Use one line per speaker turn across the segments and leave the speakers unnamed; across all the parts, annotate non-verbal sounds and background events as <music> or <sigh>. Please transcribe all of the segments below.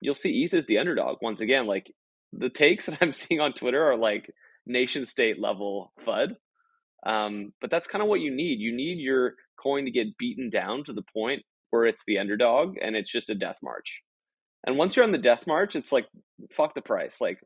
you'll see ETH is the underdog once again. Like the takes <laughs> that I'm seeing on Twitter are like nation state level FUD. Um, but that's kind of what you need. You need your coin to get beaten down to the point where it's the underdog and it's just a death march. And once you're on the death march, it's like fuck the price. Like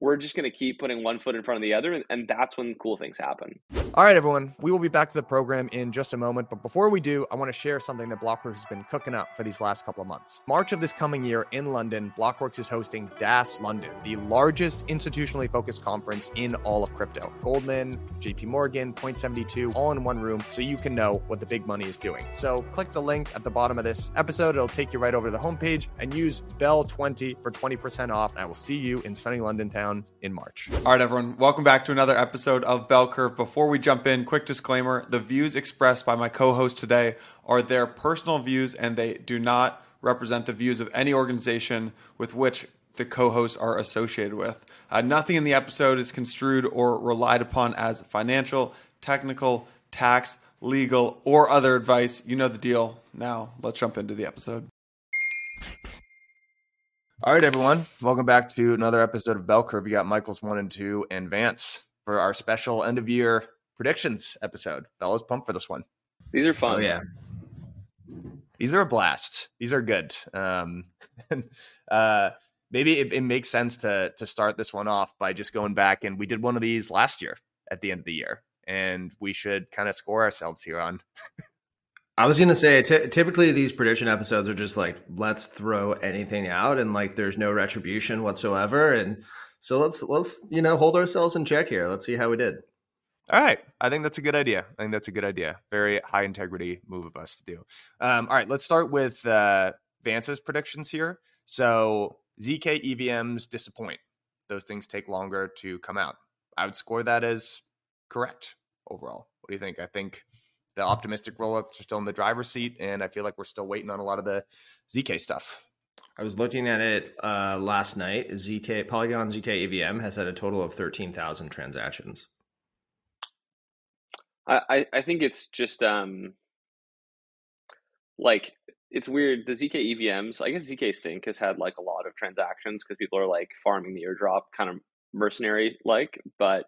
we're just going to keep putting one foot in front of the other and that's when cool things happen
all right everyone we will be back to the program in just a moment but before we do i want to share something that blockworks has been cooking up for these last couple of months march of this coming year in london blockworks is hosting das london the largest institutionally focused conference in all of crypto goldman jp morgan point 72 all in one room so you can know what the big money is doing so click the link at the bottom of this episode it'll take you right over to the homepage and use bell 20 for 20% off and i will see you in sunny london town in March.
All right, everyone. Welcome back to another episode of Bell Curve. Before we jump in, quick disclaimer the views expressed by my co host today are their personal views and they do not represent the views of any organization with which the co hosts are associated with. Uh, nothing in the episode is construed or relied upon as financial, technical, tax, legal, or other advice. You know the deal. Now, let's jump into the episode.
All right, everyone. Welcome back to another episode of Bell Curve. We got Michael's one and two and Vance for our special end of year predictions episode. Fellas, pumped for this one.
These are fun.
Oh, yeah. These are a blast. These are good. Um, <laughs> uh, maybe it, it makes sense to to start this one off by just going back and we did one of these last year at the end of the year, and we should kind of score ourselves here on <laughs>
I was gonna say, t- typically these prediction episodes are just like let's throw anything out, and like there's no retribution whatsoever, and so let's let's you know hold ourselves in check here. Let's see how we did.
All right, I think that's a good idea. I think that's a good idea. Very high integrity move of us to do. Um, all right, let's start with uh, Vance's predictions here. So zk EVMs disappoint; those things take longer to come out. I would score that as correct overall. What do you think? I think the optimistic rollups are still in the driver's seat, and I feel like we're still waiting on a lot of the ZK stuff.
I was looking at it uh, last night. ZK Polygon ZK EVM has had a total of thirteen thousand transactions.
I I think it's just um like it's weird. The ZK EVMs, I guess ZK Sync has had like a lot of transactions because people are like farming the airdrop, kind of mercenary like, but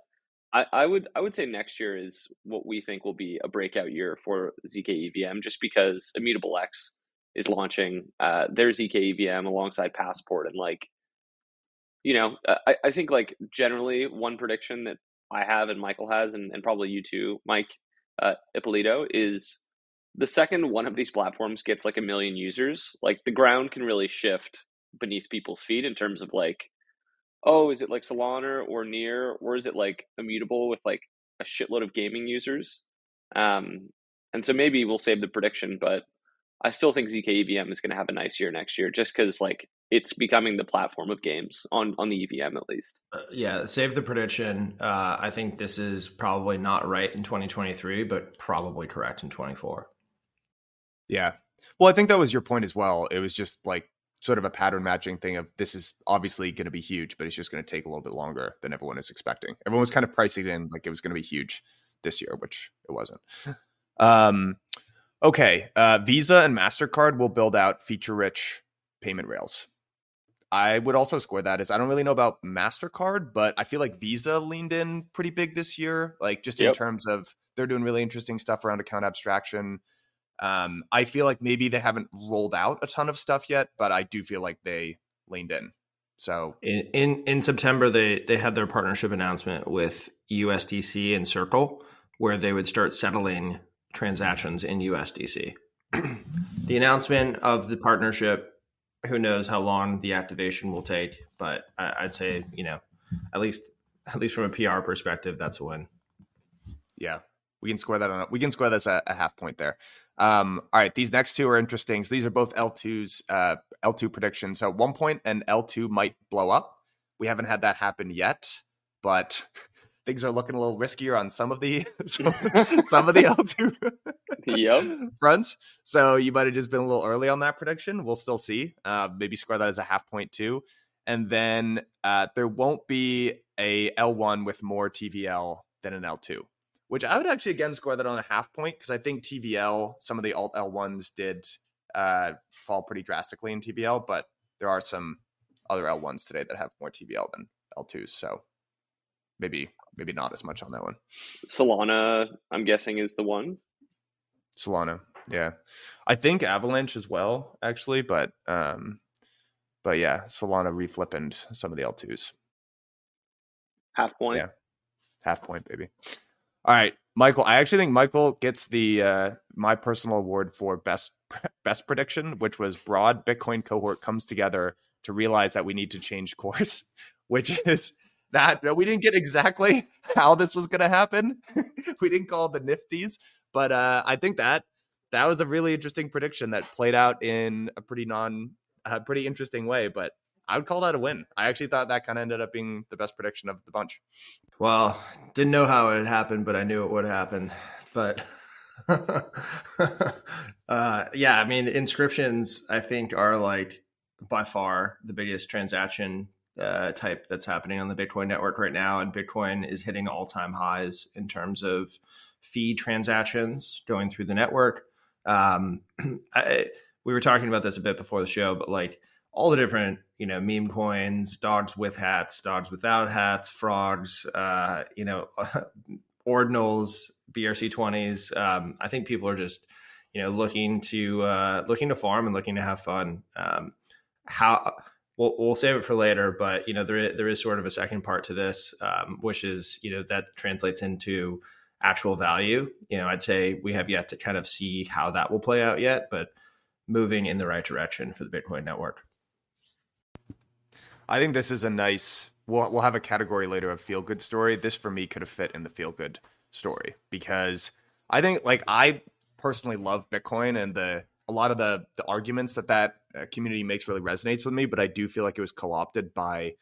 I, I would I would say next year is what we think will be a breakout year for ZK EVM, just because Immutable X is launching uh, their ZK EVM alongside Passport, and like, you know, I, I think like generally one prediction that I have and Michael has, and, and probably you too, Mike uh, Ippolito, is the second one of these platforms gets like a million users, like the ground can really shift beneath people's feet in terms of like oh, is it like Solana or Near, or is it like immutable with like a shitload of gaming users? Um, and so maybe we'll save the prediction, but I still think ZK EVM is going to have a nice year next year, just because like it's becoming the platform of games on on the EVM at least.
Uh, yeah, save the prediction. Uh, I think this is probably not right in 2023, but probably correct in 24.
Yeah. Well, I think that was your point as well. It was just like sort of a pattern matching thing of this is obviously going to be huge, but it's just going to take a little bit longer than everyone is expecting. Everyone was kind of pricing it in like it was going to be huge this year, which it wasn't. <laughs> Um, okay, uh, Visa and Mastercard will build out feature-rich payment rails. I would also score that as I don't really know about Mastercard, but I feel like Visa leaned in pretty big this year, like just in terms of they're doing really interesting stuff around account abstraction. Um, I feel like maybe they haven't rolled out a ton of stuff yet, but I do feel like they leaned in. So
in in, in September, they they had their partnership announcement with USDC and Circle, where they would start settling transactions in USDC. <clears throat> the announcement of the partnership, who knows how long the activation will take, but I, I'd say you know, at least at least from a PR perspective, that's a win.
Yeah, we can score that on. We can score this a, a half point there. Um, all right, these next two are interesting. So these are both L2's uh, L2 predictions. So one point and L2 might blow up. We haven't had that happen yet, but things are looking a little riskier on some of the <laughs> <laughs> some, some of the L2
yep. <laughs>
fronts. So you might have just been a little early on that prediction. We'll still see. Uh, maybe score that as a half point too. And then uh, there won't be a L1 with more TVL than an L2 which I would actually again score that on a half point because I think TVL, some of the alt L ones did uh, fall pretty drastically in TVL, but there are some other L1s today that have more TVL than L2s. So maybe maybe not as much on that one.
Solana, I'm guessing, is the one.
Solana, yeah, I think Avalanche as well, actually, but um, but yeah, Solana reflipping some of the L2s.
Half point.
Yeah. Half point, baby. All right, Michael. I actually think Michael gets the uh, my personal award for best <laughs> best prediction, which was broad Bitcoin cohort comes together to realize that we need to change course, <laughs> which is that we didn't get exactly <laughs> how this was going to happen. <laughs> we didn't call the nifties, but uh, I think that that was a really interesting prediction that played out in a pretty non, a pretty interesting way. But I would call that a win. I actually thought that kind of ended up being the best prediction of the bunch.
Well, didn't know how it had happened, but I knew it would happen. But <laughs> uh, yeah, I mean, inscriptions I think are like by far the biggest transaction uh, type that's happening on the Bitcoin network right now, and Bitcoin is hitting all time highs in terms of fee transactions going through the network. Um, <clears throat> I, we were talking about this a bit before the show, but like all the different you know meme coins, dogs with hats, dogs without hats, frogs, uh, you know, <laughs> ordinals, BRC twenties. Um, I think people are just you know looking to uh, looking to farm and looking to have fun. Um, how we'll, we'll save it for later, but you know there there is sort of a second part to this, um, which is you know that translates into actual value. You know, I'd say we have yet to kind of see how that will play out yet, but moving in the right direction for the Bitcoin network.
I think this is a nice. We'll we'll have a category later of feel good story. This for me could have fit in the feel good story because I think like I personally love Bitcoin and the a lot of the the arguments that that community makes really resonates with me, but I do feel like it was co-opted by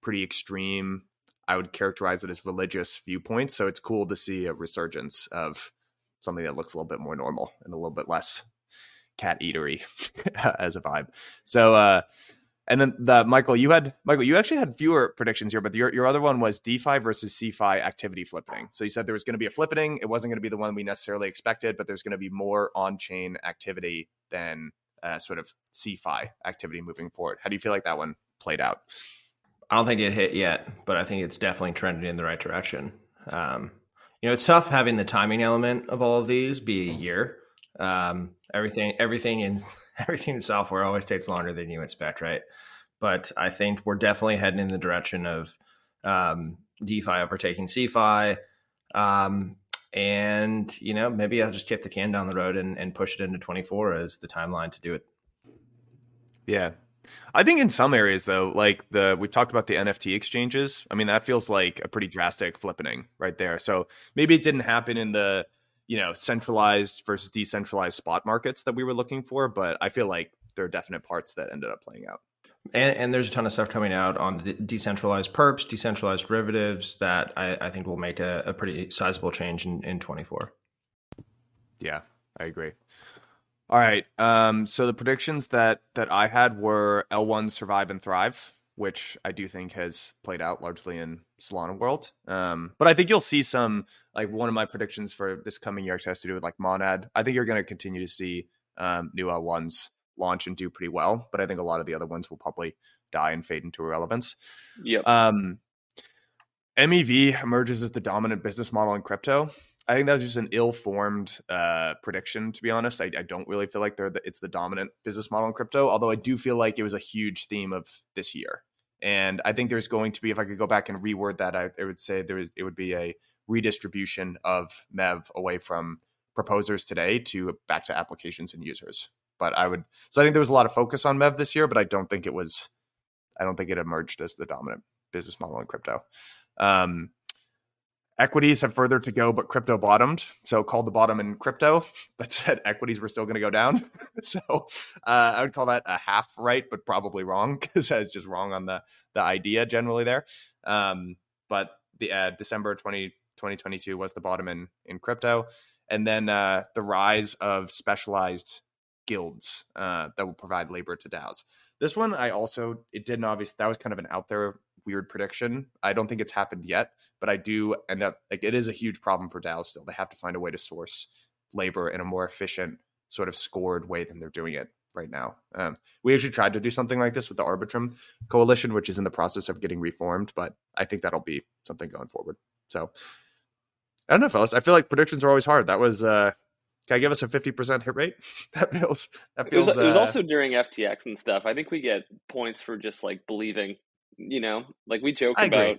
pretty extreme. I would characterize it as religious viewpoints. So it's cool to see a resurgence of something that looks a little bit more normal and a little bit less cat eatery <laughs> as a vibe. So uh and then the Michael, you had Michael, you actually had fewer predictions here, but your, your other one was DeFi versus CeFi activity flippening. So you said there was going to be a flippening. It wasn't going to be the one we necessarily expected, but there's going to be more on chain activity than uh, sort of CeFi activity moving forward. How do you feel like that one played out?
I don't think it hit yet, but I think it's definitely trending in the right direction. Um, you know, it's tough having the timing element of all of these be a year. Um, everything, everything in <laughs> everything in software always takes longer than you expect, right? But I think we're definitely heading in the direction of um, DeFi overtaking CeFi. Um, and, you know, maybe I'll just kick the can down the road and, and push it into 24 as the timeline to do it.
Yeah. I think in some areas though, like the we've talked about the NFT exchanges. I mean, that feels like a pretty drastic flippening right there. So maybe it didn't happen in the you know centralized versus decentralized spot markets that we were looking for but i feel like there are definite parts that ended up playing out
and, and there's a ton of stuff coming out on decentralized perps decentralized derivatives that i, I think will make a, a, pretty sizable change in, in 24
yeah i agree all right um, so the predictions that that i had were l1 survive and thrive which I do think has played out largely in Solana world. Um, but I think you'll see some like one of my predictions for this coming year has to do with like Monad. I think you're going to continue to see um, new L1s launch and do pretty well, but I think a lot of the other ones will probably die and fade into irrelevance.
Yep.
Um, MEV emerges as the dominant business model in crypto. I think that was just an ill-formed uh, prediction. To be honest, I, I, don't really feel like they're the, it's the dominant business model in crypto. Although I do feel like it was a huge theme of this year, and I think there's going to be, if I could go back and reword that, I, I would say there is, it would be a redistribution of MEV away from proposers today to back to applications and users. But I would, so I think there was a lot of focus on MEV this year, but I don't think it was, I don't think it emerged as the dominant business model in crypto. Um, Equities have further to go, but crypto bottomed. So called the bottom in crypto. <laughs> That said, equities were still going to go down. <laughs> so uh, I would call that a half right, but probably wrong <laughs> because I was just wrong on the the idea generally there. Um, but the uh, December 20, 2022 was the bottom in in crypto, and then uh, the rise of specialized guilds uh, that will provide labor to DAOs. This one I also it didn't obviously that was kind of an out there weird prediction. I don't think it's happened yet, but I do end up like it is a huge problem for DAOs still. They have to find a way to source labor in a more efficient, sort of scored way than they're doing it right now. Um, we actually tried to do something like this with the Arbitrum Coalition, which is in the process of getting reformed, but I think that'll be something going forward. So I don't know, fellas. I feel like predictions are always hard. That was uh can I give us a fifty percent hit rate? <laughs> that feels that feels.
It was, it was
uh,
also during FTX and stuff. I think we get points for just like believing. You know, like we joke
I agree.
about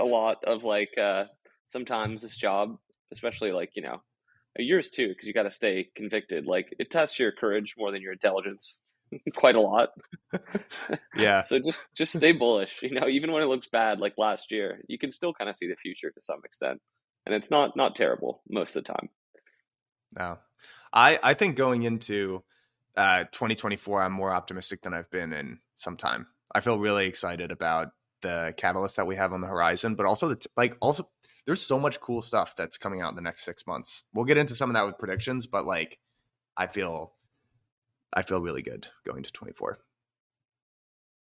a lot of like uh sometimes this job, especially like you know, yours too, because you got to stay convicted. Like it tests your courage more than your intelligence, <laughs> quite a lot. <laughs>
yeah.
So just just stay bullish. You know, even when it looks bad, like last year, you can still kind of see the future to some extent, and it's not not terrible most of the time.
No, I I think going into uh 2024, I'm more optimistic than I've been in some time. I feel really excited about the catalyst that we have on the horizon, but also the t- like also there's so much cool stuff that's coming out in the next six months. We'll get into some of that with predictions, but like I feel I feel really good going to 24.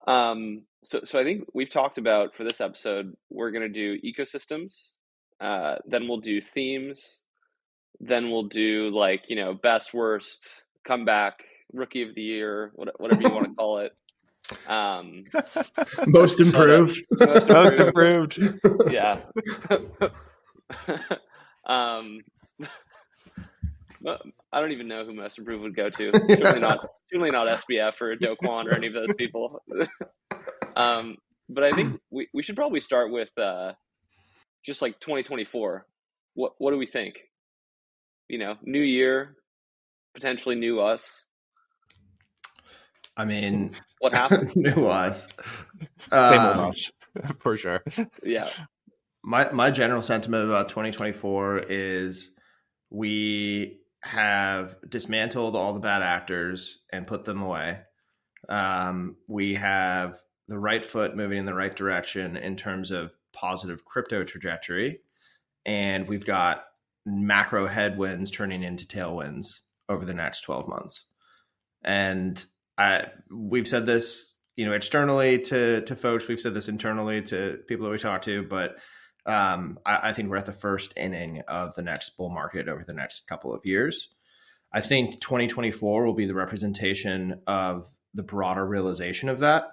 Um, so, so I think we've talked about for this episode, we're to do ecosystems. Uh, then we'll do themes. Then we'll do like, you know, best, worst, comeback, rookie of the year, whatever you want to call it. Um,
Most improved.
most
Most
improved.
improved.
yeah. <laughs> um, I don't even know who most improved would go to. Certainly not, certainly not SBF or Do Kwon or any of those people. <laughs> um, but I think we, we should probably start with uh, just like 2024. What what do we think? You know, new year, potentially new us.
I mean,
What <laughs> happened?
new us.
Same old
Um,
us <laughs> for sure.
yeah.
my my general sentiment about 2024 is we have dismantled all the bad actors and put them away. Um, we have the right foot moving in the right direction in terms of positive crypto trajectory, and we've got macro headwinds turning into tailwinds over the next 12 months. And I, we've said this, you know, externally to to folks. We've said this internally to people that we talk to, but um, I, I think we're at the first inning of the next bull market over the next couple of years. I think 2024 will be the representation of the broader realization of that,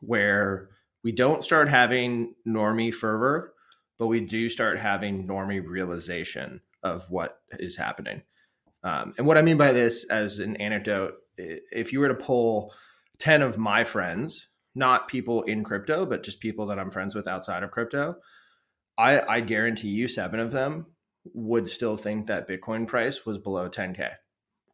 where we don't start having normie fervor, but we do start having normie realization of what is happening. Um, and what I mean by this, as an anecdote, if you were to pull 10 of my friends, not people in crypto, but just people that I'm friends with outside of crypto, I, I guarantee you seven of them would still think that Bitcoin price was below 10K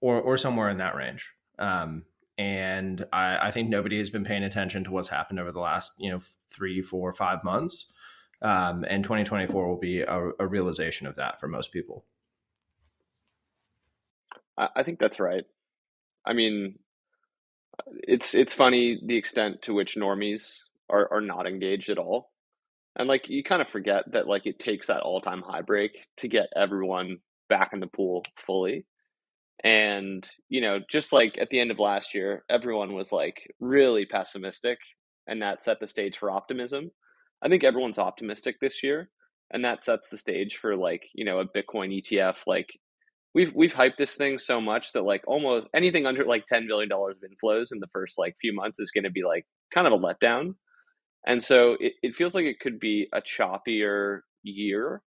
or, or somewhere in that range. Um, and I, I think nobody has been paying attention to what's happened over the last, you know, three, four, five months. Um, and 2024 will be a, a realization of that for most people.
I, think that's right. I mean, it's it's funny the extent to which normies are, are not engaged at all. And like you kind of forget that like it takes that all time high break to get everyone back in the pool fully. And, you know, just like at the end of last year, everyone was like really pessimistic and that set the stage for optimism. I think everyone's optimistic this year and that sets the stage for like, you know, a Bitcoin ETF like we've we've hyped this thing so much that like almost anything under like 10 billion dollars of inflows in the first like few months is going to be like kind of a letdown. And so it, it feels like it could be a choppier year.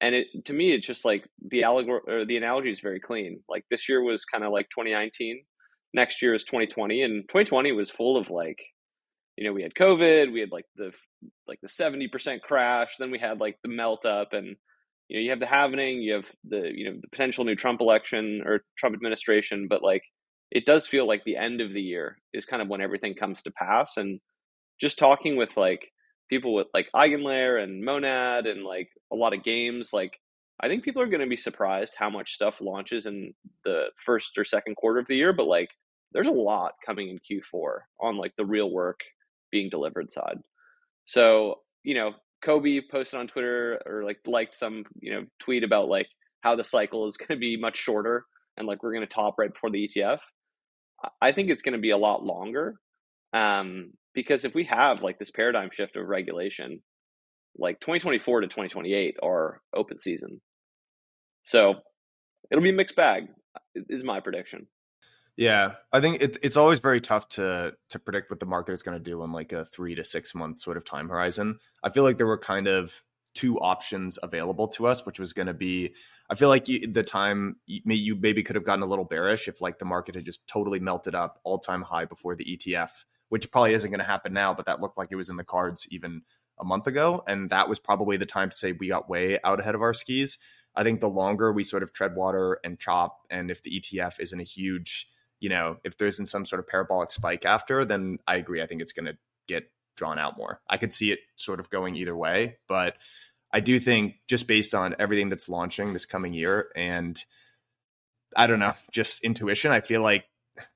And it to me it's just like the allegor or the analogy is very clean. Like this year was kind of like 2019. Next year is 2020 and 2020 was full of like you know, we had COVID, we had like the like the 70% crash, then we had like the melt up and you know, you have the halving, you have the you know the potential new Trump election or Trump administration, but like it does feel like the end of the year is kind of when everything comes to pass. And just talking with like people with like Eigenlayer and Monad and like a lot of games, like I think people are going to be surprised how much stuff launches in the first or second quarter of the year. But like, there's a lot coming in Q4 on like the real work being delivered side. So you know, Cobie posted on Twitter or like liked some you know tweet about like how the cycle is <laughs> going to be much shorter and like we're going to top right before the ETF. I think it's going to be a lot longer um, because if we have like this paradigm shift of regulation, like 2024 to 2028 are open season. So it'll be a mixed bag, is my prediction.
Yeah, I think it, it's always very tough to to predict what the market is going to do on like a three to six month sort of time horizon. I feel like there were kind of two options available to us, which was going to be. I feel like you, the time you maybe could have gotten a little bearish if like the market had just totally melted up all time high before the ETF, which probably isn't going to happen now, but that looked like it was in the cards even a month ago, and that was probably the time to say we got way out ahead of our skis. I think the longer we sort of tread water and chop, and if the ETF isn't a huge, you know, if there isn't some sort of parabolic spike after, then I agree. I think it's going to get drawn out more. I could see it sort of going either way, but I do think just based on everything that's launching this coming year and I don't know, just intuition, I feel like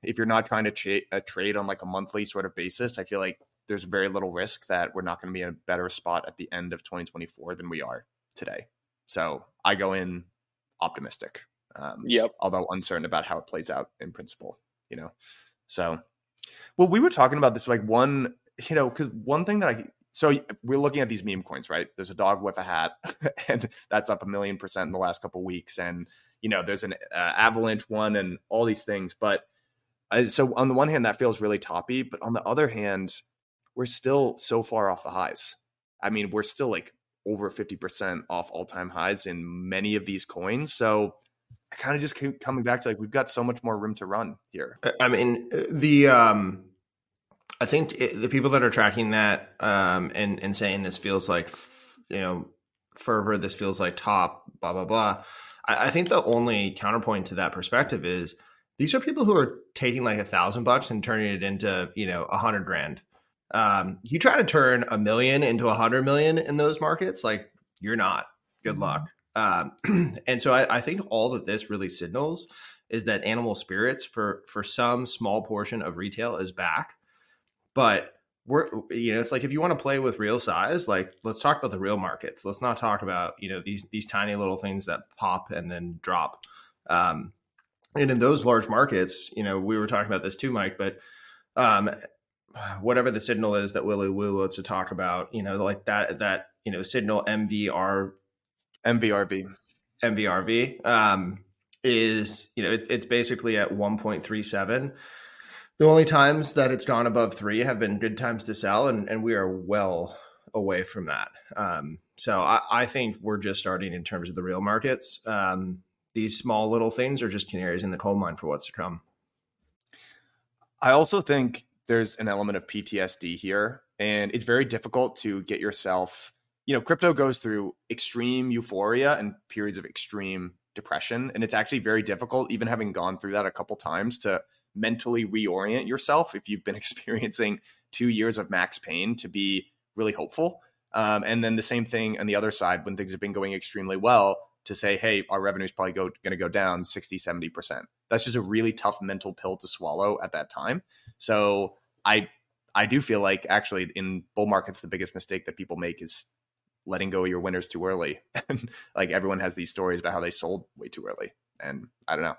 if you're not trying to tra- uh, trade on like a monthly sort of basis, I feel like there's very little risk that we're not going to be in a better spot at the end of 2024 than we are today. So I go in optimistic.
Um, yep.
Although uncertain about how it plays out in principle, you know. So, well, we were talking about this like one, you know, because one thing that I so we're looking at these meme coins, right? There's a dog with a hat, <laughs> and that's up a million percent in the last couple weeks, and you know, there's an uh, avalanche one, and all these things. But uh, so on the one hand, that feels really toppy, but on the other hand, we're still so far off the highs. I mean, we're still like over 50% off all time highs in many of these coins. So kind of just keep coming back to like, we've got so much more room to run here.
I mean, uh, the, um, I think it, the people that are tracking that um, and and saying this feels like you know fervor, this feels like top, blah blah blah. I, I think the only counterpoint to that perspective is these are people who are taking like a thousand bucks and turning it into you know a hundred grand um, you try to turn a million into a hundred million in those markets, like you're not. Good mm-hmm. luck. Um, <clears throat> and so I, I, think all that this really signals is that animal spirits for for some small portion of retail is back, but we're you know it's like if you want to play with real size, like let's talk about the real markets. Let's not talk about you know these these tiny little things that pop and then drop. Um, and in those large markets, you know, we were talking about this too, Mike, but um, whatever the signal is that Willy Woo wants to talk about, you know, like that that you know signal MVR
MVRV
MVRV um, is you know it, it's basically at 1.37. The only times that it's gone above three have been good times to sell, and and we are well away from that. Um, so I, I, think we're just starting in terms of the real markets. Um, these small little things are just canaries in the coal mine for what's to come.
I also think there's an element of PTSD here, and it's very difficult to get yourself. You know, crypto goes through extreme euphoria and periods of extreme depression, and it's actually very difficult, even having gone through that a couple times, to mentally reorient yourself if you've been <laughs> experiencing two years of max pain to be really hopeful. Um, and then the same thing on the other side when things have been going extremely well to say, hey, our revenue is probably going to go down 60, 70%. That's just a really tough mental pill to swallow at that time. So I I do feel like actually in bull markets the biggest mistake that people make is letting go of your winners too early. <laughs> And like everyone has these stories about how they sold way too early. And I don't know.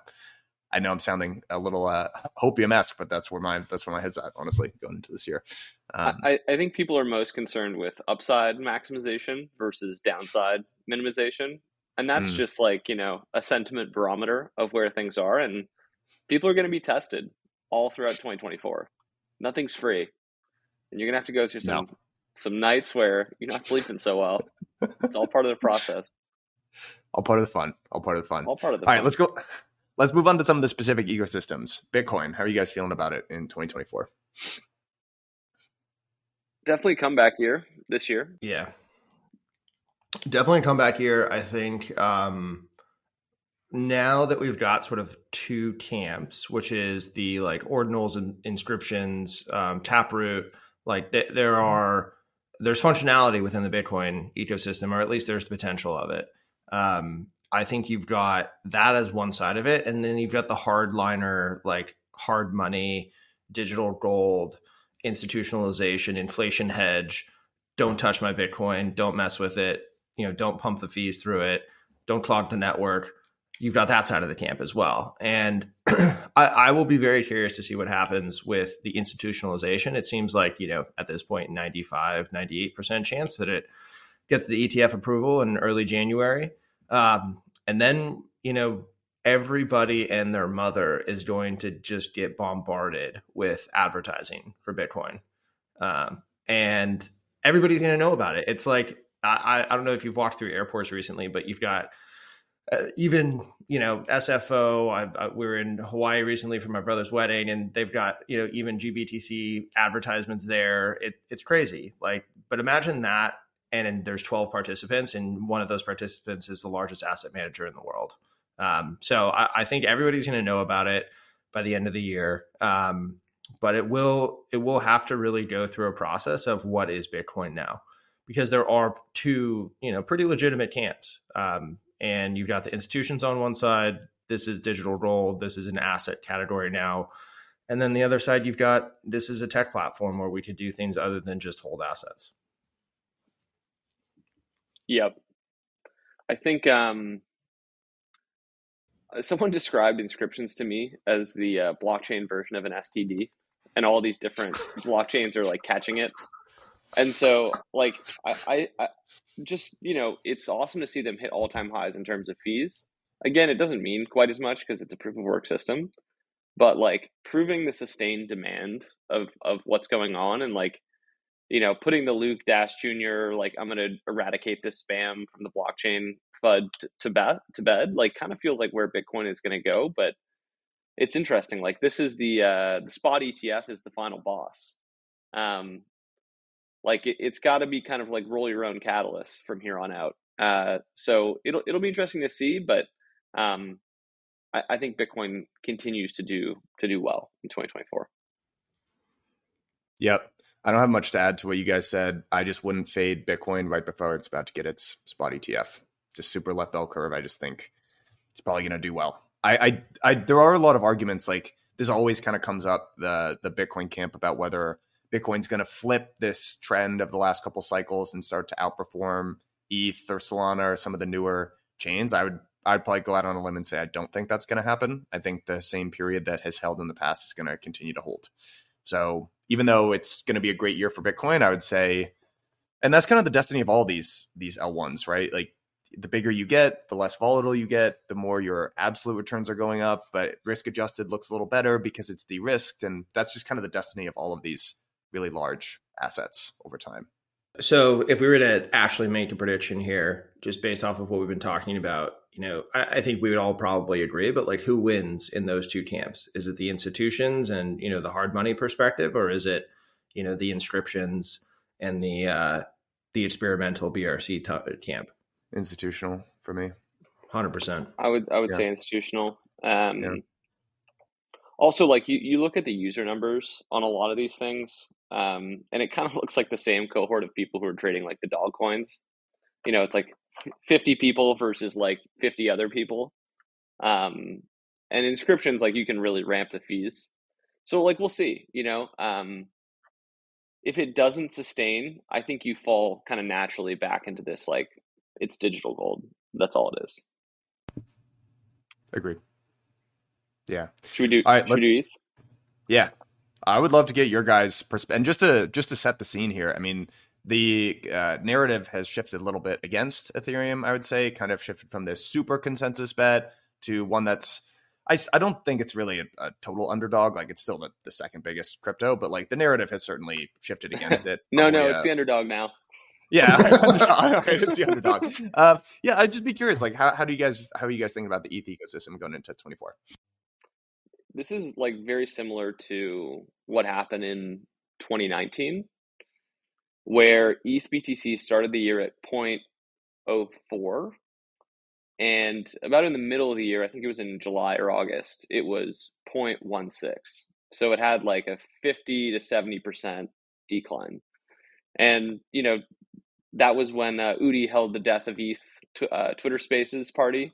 I know I'm sounding a little uh, hopium esque, but that's where my that's where my head's at. Honestly, going into this year,
um, I, I think people are most concerned with upside maximization versus downside minimization, and that's mm. just like you know a sentiment barometer of where things are, and people are going to be tested all throughout 2024 nothing's free, and you're gonna have to go through some no. Some nights where you're not sleeping so well. it's all part of the process.
All part of the fun. All part of the fun.
All part of the.
All fun. right, let's go. Let's move on to some of the specific ecosystems. Bitcoin. How are you guys feeling about it in 2024?
Definitely comeback year this year.
Yeah, definitely comeback year. I think. um now that we've got sort of two camps, which is the like ordinals and inscriptions, um, Taproot, like th- there are there's functionality within the Bitcoin ecosystem, or at least there's the potential of it. Um, I think you've got that as one side of it, and then you've got the hardliner, like hard money, digital gold, institutionalization, inflation hedge. Don't touch my Bitcoin. Don't mess with it. You know, don't pump the fees through it. Don't clog the network you've got that side of the camp as well. And <clears throat> I, I, will be very curious to see what happens with the institutionalization. It seems like, you know, at this point, 95, 98% chance that it gets the ETF approval in early January. Um, and then, you know, everybody and their mother is going to just get bombarded with advertising for Bitcoin. Um, and everybody's going to know about it. It's like, I, I don't know if you've walked through airports recently, but you've got uh, even, you know, SFO. I've, I, we were in Hawaii recently for my brother's wedding, and they've got, you know, even GBTC advertisements there. It, it's crazy. Like, but imagine that. And, and there's 12 participants, and one of those participants is the largest asset manager in the world. Um, so I, I, think everybody's going to know about it by the end of the year. Um, but it will it will have to really go through a process of what is Bitcoin now, because there are two you know pretty legitimate camps, um, and you've got the institutions on one side. This is digital gold. This is an asset category now. And then the other side, you've got this is a tech platform where we could do things other than just hold assets.
Yep. I think um, uh, someone <laughs> described inscriptions to me as the uh, blockchain version of an STD, and all these different <laughs> blockchains are like catching it. And so, like, I, I, I just you know, it's awesome to see them hit all time highs in terms of fees. Again, it doesn't mean quite as much because it's a proof of work system, but like proving the sustained demand of of what's going on and like you know putting the Luke Dashjr like i'm going to eradicate this spam from the blockchain FUD to, to bed to bed like kind of feels like where bitcoin is going to go but it's interesting like this is the uh the spot etf is the final boss um like it, has got to be kind of like roll your own catalyst from here on out uh so it'll it'll be interesting to see but um I, I think bitcoin continues to do to do well in 2024
yep I don't have much to add to what you guys said. I just wouldn't fade Bitcoin right before it's about to get its spot ETF just super left bell curve. I just think it's probably going to do well. I, I, I, there are a lot of arguments like this always kind of comes up the the Bitcoin camp about whether Bitcoin's going to flip this trend of the last couple cycles and start to outperform ETH or Solana or some of the newer chains. I would I'd probably go out on a limb and say I don't think that's going to happen. I think the same period that has held in the past is going to continue to hold. So even though it's going to be a great year for Bitcoin, I would say, and that's kind of the destiny of all these these L1s, right? Like the bigger you get, the less volatile you get, the more your absolute returns are going up, but risk adjusted looks a little better because it's de-risked and that's just kind of the destiny of all of these really large assets over time.
So if we were to actually make a prediction here, just based off of what we've been talking about, you know, I, I, think we would all probably agree, but like who wins in those two camps? Is it the institutions and, you know, the hard money perspective, or is it, you know, the inscriptions and the, uh, the experimental BRC t- camp?
institutional for me.
Hundred percent.
I would I would yeah. say institutional. Um, yeah. Also, like you, you look at the user numbers on a lot of these things, um, and it kind of <laughs> looks like the same cohort of people who are trading like the dog coins. You know, it's like fifty people versus like fifty other people. Um, and inscriptions, like you can really ramp the fees. So, like we'll see. You know, um, if it doesn't sustain, I think you fall kind of naturally back into this like it's digital gold. That's all it is.
Agreed. Yeah.
Should we do? All right, should let's, we do ETH?
Yeah, I would love to get your guys' perspective. And just to just to set the scene here, I mean, the uh, narrative has shifted a little bit against Ethereum. I would say, kind of shifted from this super consensus bet to one that's. I, I don't think it's really a, a total underdog. Like it's still the, the second biggest crypto, but like the narrative has certainly shifted against it. <laughs>
no, no, it's the underdog now.
Yeah, <laughs> <laughs> it's the underdog. Uh, yeah, I'd just be curious, like, how, how do you guys how are you guys thinking about the ETH ecosystem going into twenty four?
This is like very similar to what happened in 2019, where ETH BTC started the year at 0.04, and about in the middle of the year, I think it was in July or August, it was 0.16. So it had like a 50 to 70 percent decline. And you know, that was when uh, Udi held the Death of ETH t- uh, Twitter Spaces party.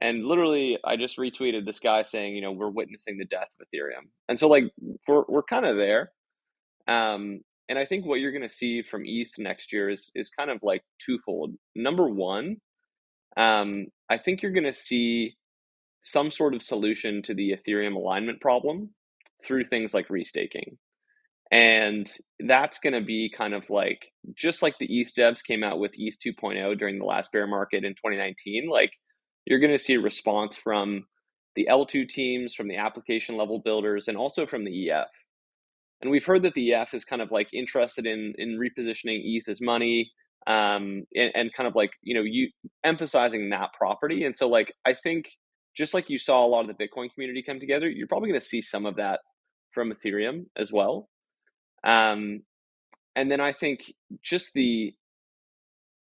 And literally, I just retweeted this guy saying, you know, we're witnessing the death of Ethereum. And so, like, we're, we're kind of there. Um, and I think what you're going to see from ETH next year is, is kind of like twofold. Number one, um, I think you're going to see some sort of solution to the Ethereum alignment problem through things like restaking. And that's going to be kind of like just like the ETH devs came out with ETH 2.0 during the last bear market in 2019. Like you're going to see a response from the L2 teams, from the application level builders, and also from the EF. And we've heard that the EF is kind of like interested in in repositioning ETH as money, um, and, and kind of like you know you emphasizing that property. And so like I think just like you saw a lot of the Bitcoin community come together, you're probably going to see some of that from Ethereum as well. Um, and then I think just the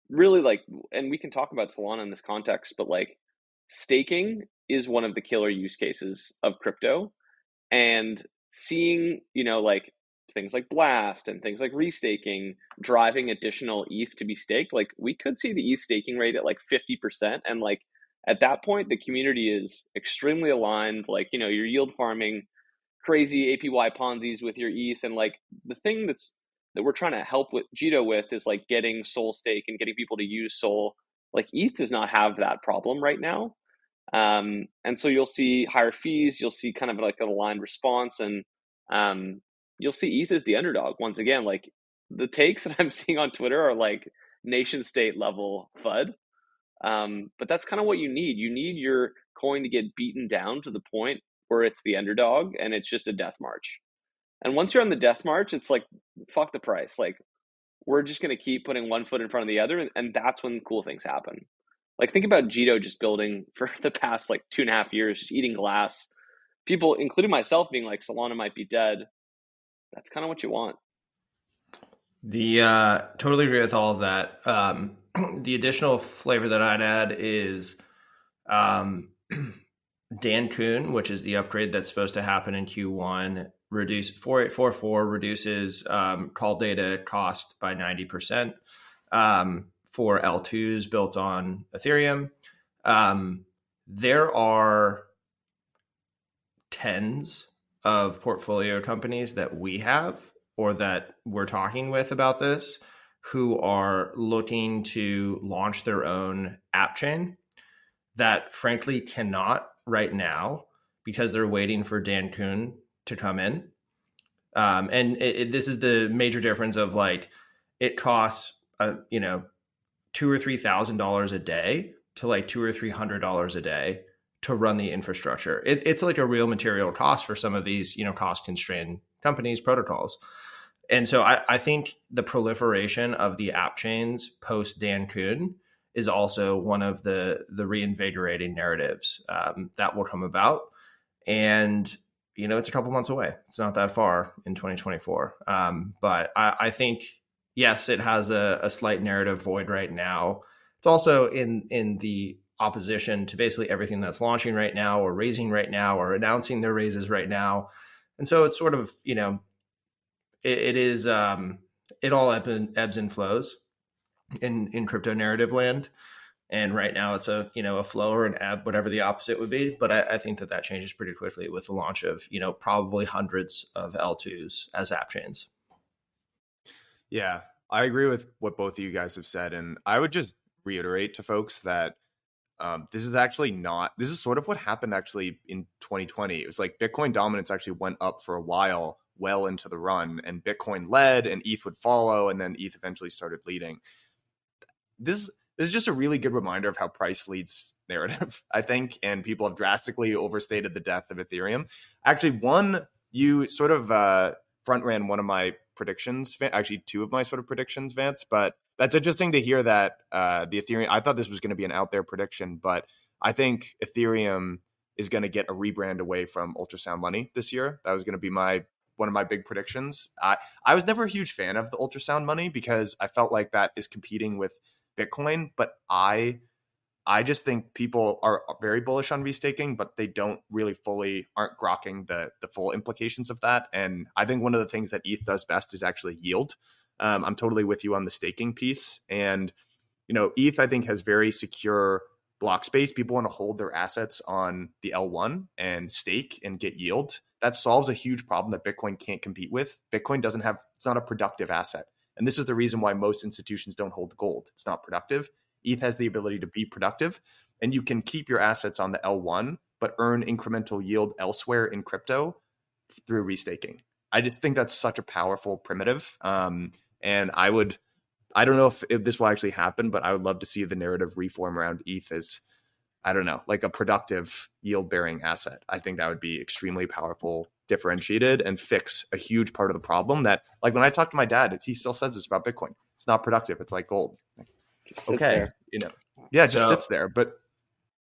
really like, and we can talk about Solana in this context, but like staking is one of the killer use cases of crypto. And seeing, you know, like things like Blast and things like restaking driving additional ETH to be staked, like we could see the ETH staking rate at like 50%. And like at that point, the community is extremely aligned. Like, you know, you're yield farming crazy APY Ponzi's with your ETH. And like the thing that's that we're trying to help with Jito with is like getting Sol stake and getting people to use Sol. Like ETH does not have that problem right now. Um, and so you'll see higher fees, you'll see kind of like an aligned response, and um, you'll see ETH as the underdog once again. Like the takes <laughs> that I'm seeing on Twitter are like nation state level FUD. Um, but that's kind of what you need. You need your coin to get beaten down to the point where it's the underdog and it's just a death march. And once you're on the death march, it's like fuck the price. Like we're just gonna keep putting one foot in front of the other, and that's when cool things happen. Like think about Jito just building <laughs> for the past like two and a half years, just eating glass. People, including myself, being like Solana might be dead. That's kind of what you want.
The uh, totally agree with all of that. Um, <clears throat> the additional flavor that I'd add is um, <clears throat> Dencun, which is the upgrade that's supposed to happen in Q1, reduce 4844 reduces um, call data cost by 90% um, for L2s built on Ethereum. Um, there are tens of portfolio companies that we have or that we're talking with about this who are looking to launch their own app chain that frankly cannot right now because they're waiting for Dencun to come in. Um, and it, it, this is the major difference of like it costs, uh, you know, two or three thousand dollars a day to like two or three hundred dollars a day to run the infrastructure. It, it's like a real material cost for some of these, you know, cost constrained companies protocols. And so I, I think the proliferation of the app chains post Dencun is also one of the the reinvigorating narratives um, that will come about. And you know, it's a couple months away. It's not that far in 2024. Um, but I, I, think yes, it has a, a slight narrative void right now. It's also in in the opposition to basically everything that's launching right now or raising right now or announcing their raises right now. And so it's sort of, you know, it, it is um, it all ebbs and flows in in crypto narrative land and right now it's a you know a flow or an ebb whatever the opposite would be. But I, I, think that that changes pretty quickly with the launch of you know probably hundreds of l2s as app chains.
Yeah i agree with what both of you guys have said. And i would just reiterate to folks that um, this is actually not this is sort of what happened actually in 2020 it was like bitcoin dominance actually went up for a while well into the run and bitcoin led and eth would follow and then eth eventually started leading. This this is just a really good reminder of how price leads narrative, <laughs> I think, and people have drastically overstated the death of Ethereum. Actually, one you sort of uh, front ran one of my predictions, actually two of my sort of predictions, Vance. But that's interesting to hear that uh, the Ethereum. I thought this was going to be an out there prediction, but I think Ethereum is going to get a rebrand away from ultrasound money this year. That was going to be my one of my big predictions. I I was never a huge fan of the ultrasound money because I felt like that is competing with Bitcoin, but I I just think people are very bullish on restaking, but they don't really fully aren't grokking the the full implications of that. And I think one of the things that ETH does best is actually yield. Um, I'm totally with you on the staking piece, and you know ETH I think has very secure block space. People want to hold their assets on the L1 and stake and get yield. That solves a huge problem that Bitcoin can't compete with. Bitcoin doesn't have it's not a productive asset. And this is the reason why most institutions don't hold gold. It's not productive. ETH has the ability to be productive, and you can keep your assets on the L1, but earn incremental yield elsewhere in crypto through restaking. I just think that's such a powerful primitive. Um, and I would, I don't know if, if, this will actually happen, but I would love to see the narrative reform around ETH as I don't know, like a productive yield bearing asset. I think that would be extremely powerful, differentiated, and fix a huge part of the problem that, like, when I talk to my dad, he still says this about Bitcoin. It's not productive. It's like gold. okay. There. You know, yeah, it just so, sits there. But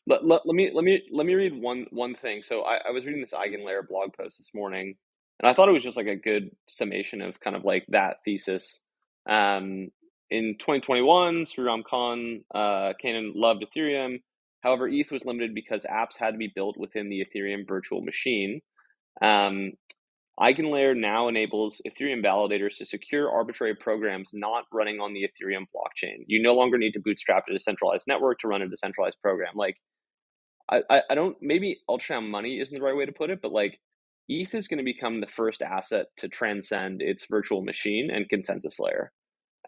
let, let, let, me let me let me read one one thing. So I, I was reading this Eigenlayer blog post this morning, and I thought it was just like a good summation of kind of like that thesis. Um, in 2021, Sreeram Khan, uh, Kannan loved Ethereum. However, ETH was limited because apps had to be built within the Ethereum virtual machine. Um, Eigenlayer now enables Ethereum validators to secure arbitrary programs not running on the Ethereum blockchain. You no longer need to bootstrap a decentralized network to run a decentralized program. Like, I, I don't, maybe Ultrasound money isn't the right way to put it, but like, ETH is going to become the first asset to transcend its virtual machine and consensus layer.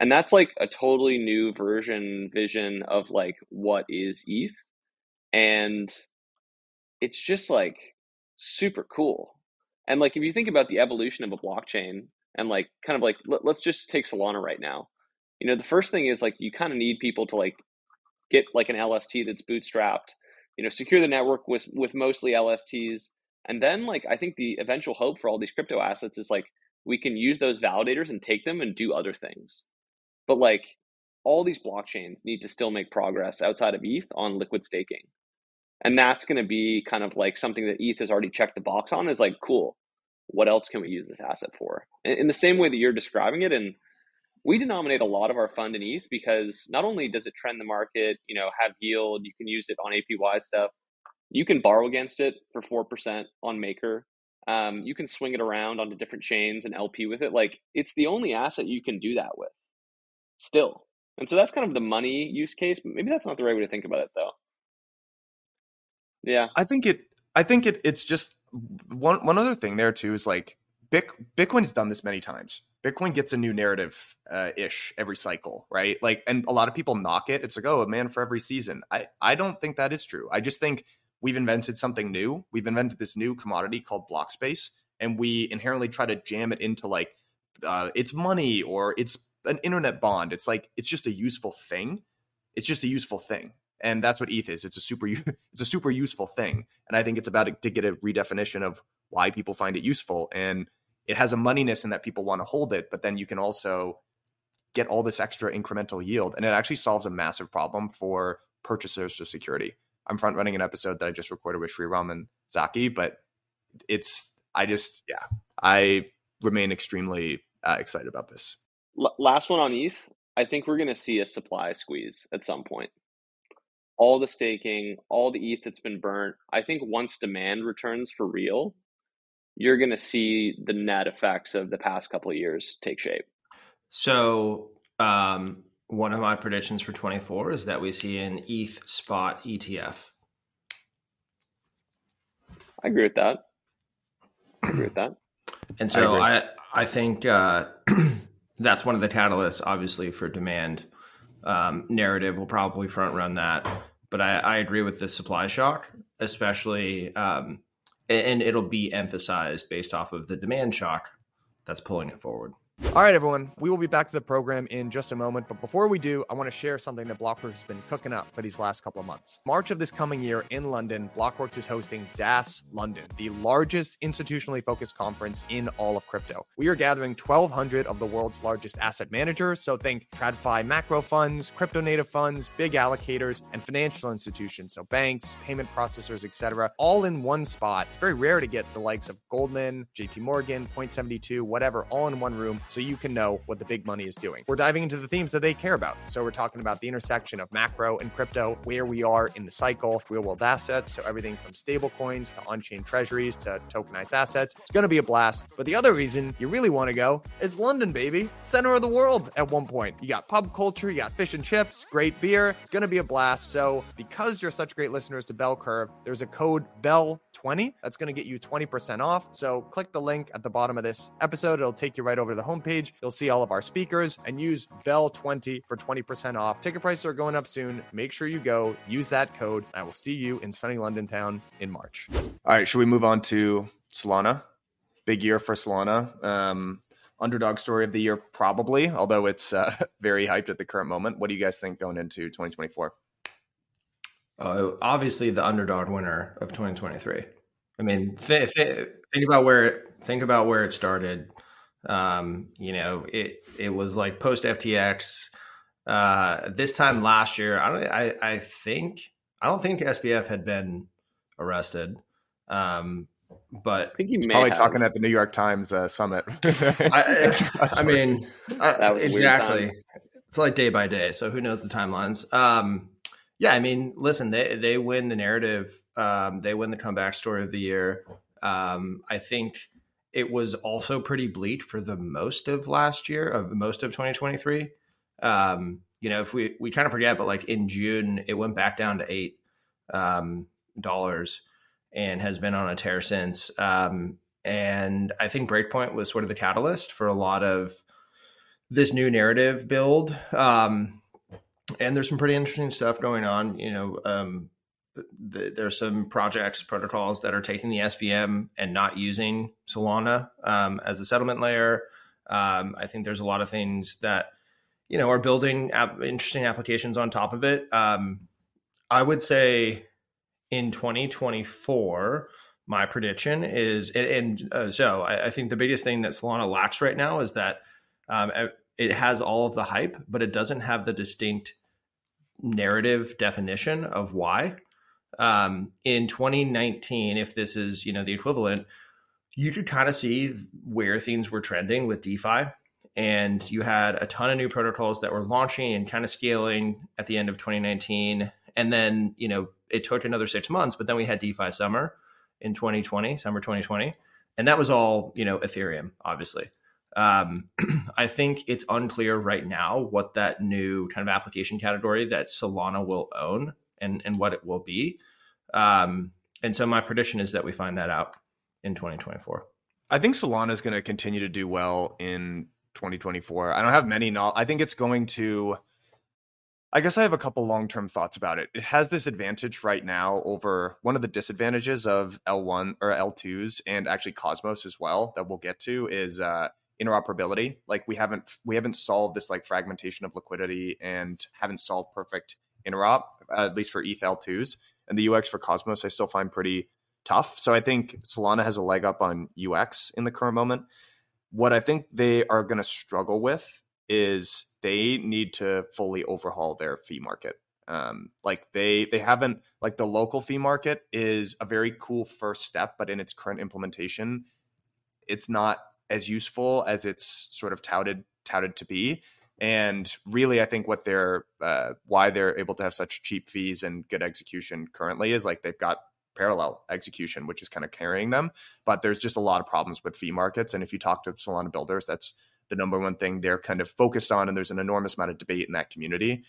And that's like a totally new version, vision of like what is ETH. And it's just like super cool. And like if you think about the evolution of a blockchain and like kind of like let, us just take Solana right now. You know, the first thing is like you kind of need people to like get like an LST that's bootstrapped, you know, secure the network with with mostly LSTs. And then like I think the eventual hope for all these crypto assets is like we can use those validators and take them and do other things. But like all these blockchains need to still make progress outside of ETH on liquid staking. And that's going to be kind of like something that ETH has already checked the box on is like, cool, what else can we use this asset for? In, in the same way that you're describing it. And we denominate a lot of our fund in ETH because not only does it trend the market, you know, have yield, you can use it on APY stuff, you can borrow against it for 4% on Maker. Um, you can swing it around onto different chains and LP with it. Like it's the only asset you can do that with still. And so that's kind of the money use case. Maybe that's not the right way to think about it though. Yeah.
I think it I think it it's just one one other thing there too is like Bitcoin's done this many times. Bitcoin gets a new narrative uh, ish every cycle, right? Like, and a lot of people knock it. It's like, oh, a man for every season. I I don't think that is true. I just think we've invented something new. We've invented this new commodity called block space, and we inherently try to jam it into like uh, it's money or it's an internet bond. It's like it's just a useful thing. It's just a useful thing, and that's what ETH is. It's a super <laughs> it's a super useful thing, and I think it's about to get a redefinition of why people find it useful, and it has a moneyness in that people want to hold it, but then you can also get all this extra incremental yield, and it actually solves a massive problem for purchasers of security. I'm front running an episode that I just recorded with Sreeram and Zaki, but it's I just yeah I remain extremely uh, excited about this.
L- last one on ETH. I think we're going to see a supply squeeze at some point. All the staking, all the ETH that's been burnt. I think once demand returns for real, you're going to see the net effects of the past couple of years take shape.
So, um, one of my predictions for 24 is that we see an ETH spot ETF.
I agree with that. I agree with <clears throat> that.
And so I I, I think uh, <clears throat> that's one of the catalysts, obviously, for demand. Um, narrative will probably front run that, but I, I agree with the supply shock, especially, um, and, and it'll be emphasized based off of the demand shock that's pulling it forward.
All right, everyone. We will be back to the program in just a moment. But before we do, I want to share something that Blockworks has been cooking up for these last couple of months. March of this coming year in London, Blockworks is hosting DAS London, the largest institutionally focused conference in all of crypto. We are gathering 1,200 of the world's largest asset managers. So think TradFi macro funds, crypto native funds, big allocators, and financial institutions. So banks, payment processors, etc., all in one spot. It's very rare to get the likes of Goldman, JP Morgan, Point72, whatever, all in one room so you can know what the big money is doing. We're diving into the themes that they care about. So we're talking about the intersection of macro and crypto, where we are in the cycle, real world assets. So everything from stable coins to on chain treasuries to tokenized assets. It's going to be a blast. But the other reason you really want to go is London, baby. Center of the world at one point. You got pub culture, you got fish and chips, great beer. It's going to be a blast. So because you're such great listeners to Bell Curve, there's a code BELL20 that's going to get you 20% off. So click the link at the bottom of this episode. It'll take you right over to the home homepage. You'll see all of our speakers and use BELL20 for 20% off. Ticket prices are going up soon. Make sure you go, use that code. I will see you in sunny London town in March. All right, should we move on to Solana? Big year for Solana. Um, underdog story of the year, probably, although it's uh, <laughs> very hyped at the current moment. What do you guys think going into 2024?
Oh, obviously the underdog winner of 2023. I mean, th- th- think about where it, think about where it started. Um, you know, it it was like post FTX. Uh, this time last year, I don't. I I think I don't think SBF had been arrested. Um, but
I think he may
Probably
have.
talking at the New York Times uh, summit. <laughs>
I, <laughs> I mean,
That
uh,
was a weird
exactly. It's like day by day, so who knows the timelines? Um, yeah, I mean, listen, they they win the narrative. Um, they win the comeback story of the year. Um, I think it was also pretty bleak for the most of last year, of most of 2023. Um, you know, if we we kind of forget, but like in June, it went back down to eight um, dollars and has been on a tear since. Um, and I think Breakpoint was sort of the catalyst for a lot of this new narrative build. Um, and there's some pretty interesting stuff going on. You know, um, th- there's some projects, protocols that are taking the SVM and not using Solana um, as a settlement layer. Um, I think there's a lot of things that you know are building ap- interesting applications on top of it. Um, I would say in 2024, my prediction is, and, and uh, so I, I think the biggest thing that Solana lacks right now is that um, it has all of the hype, but it doesn't have the distinct narrative definition of why. Um, in 2019, if this is you know the equivalent, you could kind of see where things were trending with DeFi, and you had a ton of new protocols that were launching and kind of scaling at the end of 2019, and then you know it took another six months, but then we had DeFi summer in 2020, summer 2020, and that was all you know Ethereum, obviously. Um, <clears throat> I think it's unclear right now what that new kind of application category that Solana will own and and what it will be. Um, and so my prediction is that we find that out in 2024.
I think Solana is going to continue to do well in 2024. I don't have many. No- I think it's going to. I guess I have a couple long term thoughts about it. It has this advantage right now over one of the disadvantages of L1 or L2s and actually Cosmos as well that we'll get to is uh, interoperability. Like we haven't we haven't solved this like fragmentation of liquidity and haven't solved perfect interop at least for ETH L2s and the UX for Cosmos I still find pretty tough. So I think Solana has a leg up on UX in the current moment. What I think they are going to struggle with is they need to fully overhaul their fee market. Um, like they they haven't like the local fee market is a very cool first step, but in its current implementation, it's not as useful as it's sort of touted touted to be. And really, I think what they're uh, why they're able to have such cheap fees and good execution currently is like they've got parallel execution, which is kind of carrying them. But there's just a lot of problems with fee markets. And if you talk to Solana builders, that's the number one thing they're kind of focused on. And there's an enormous amount of debate in that community.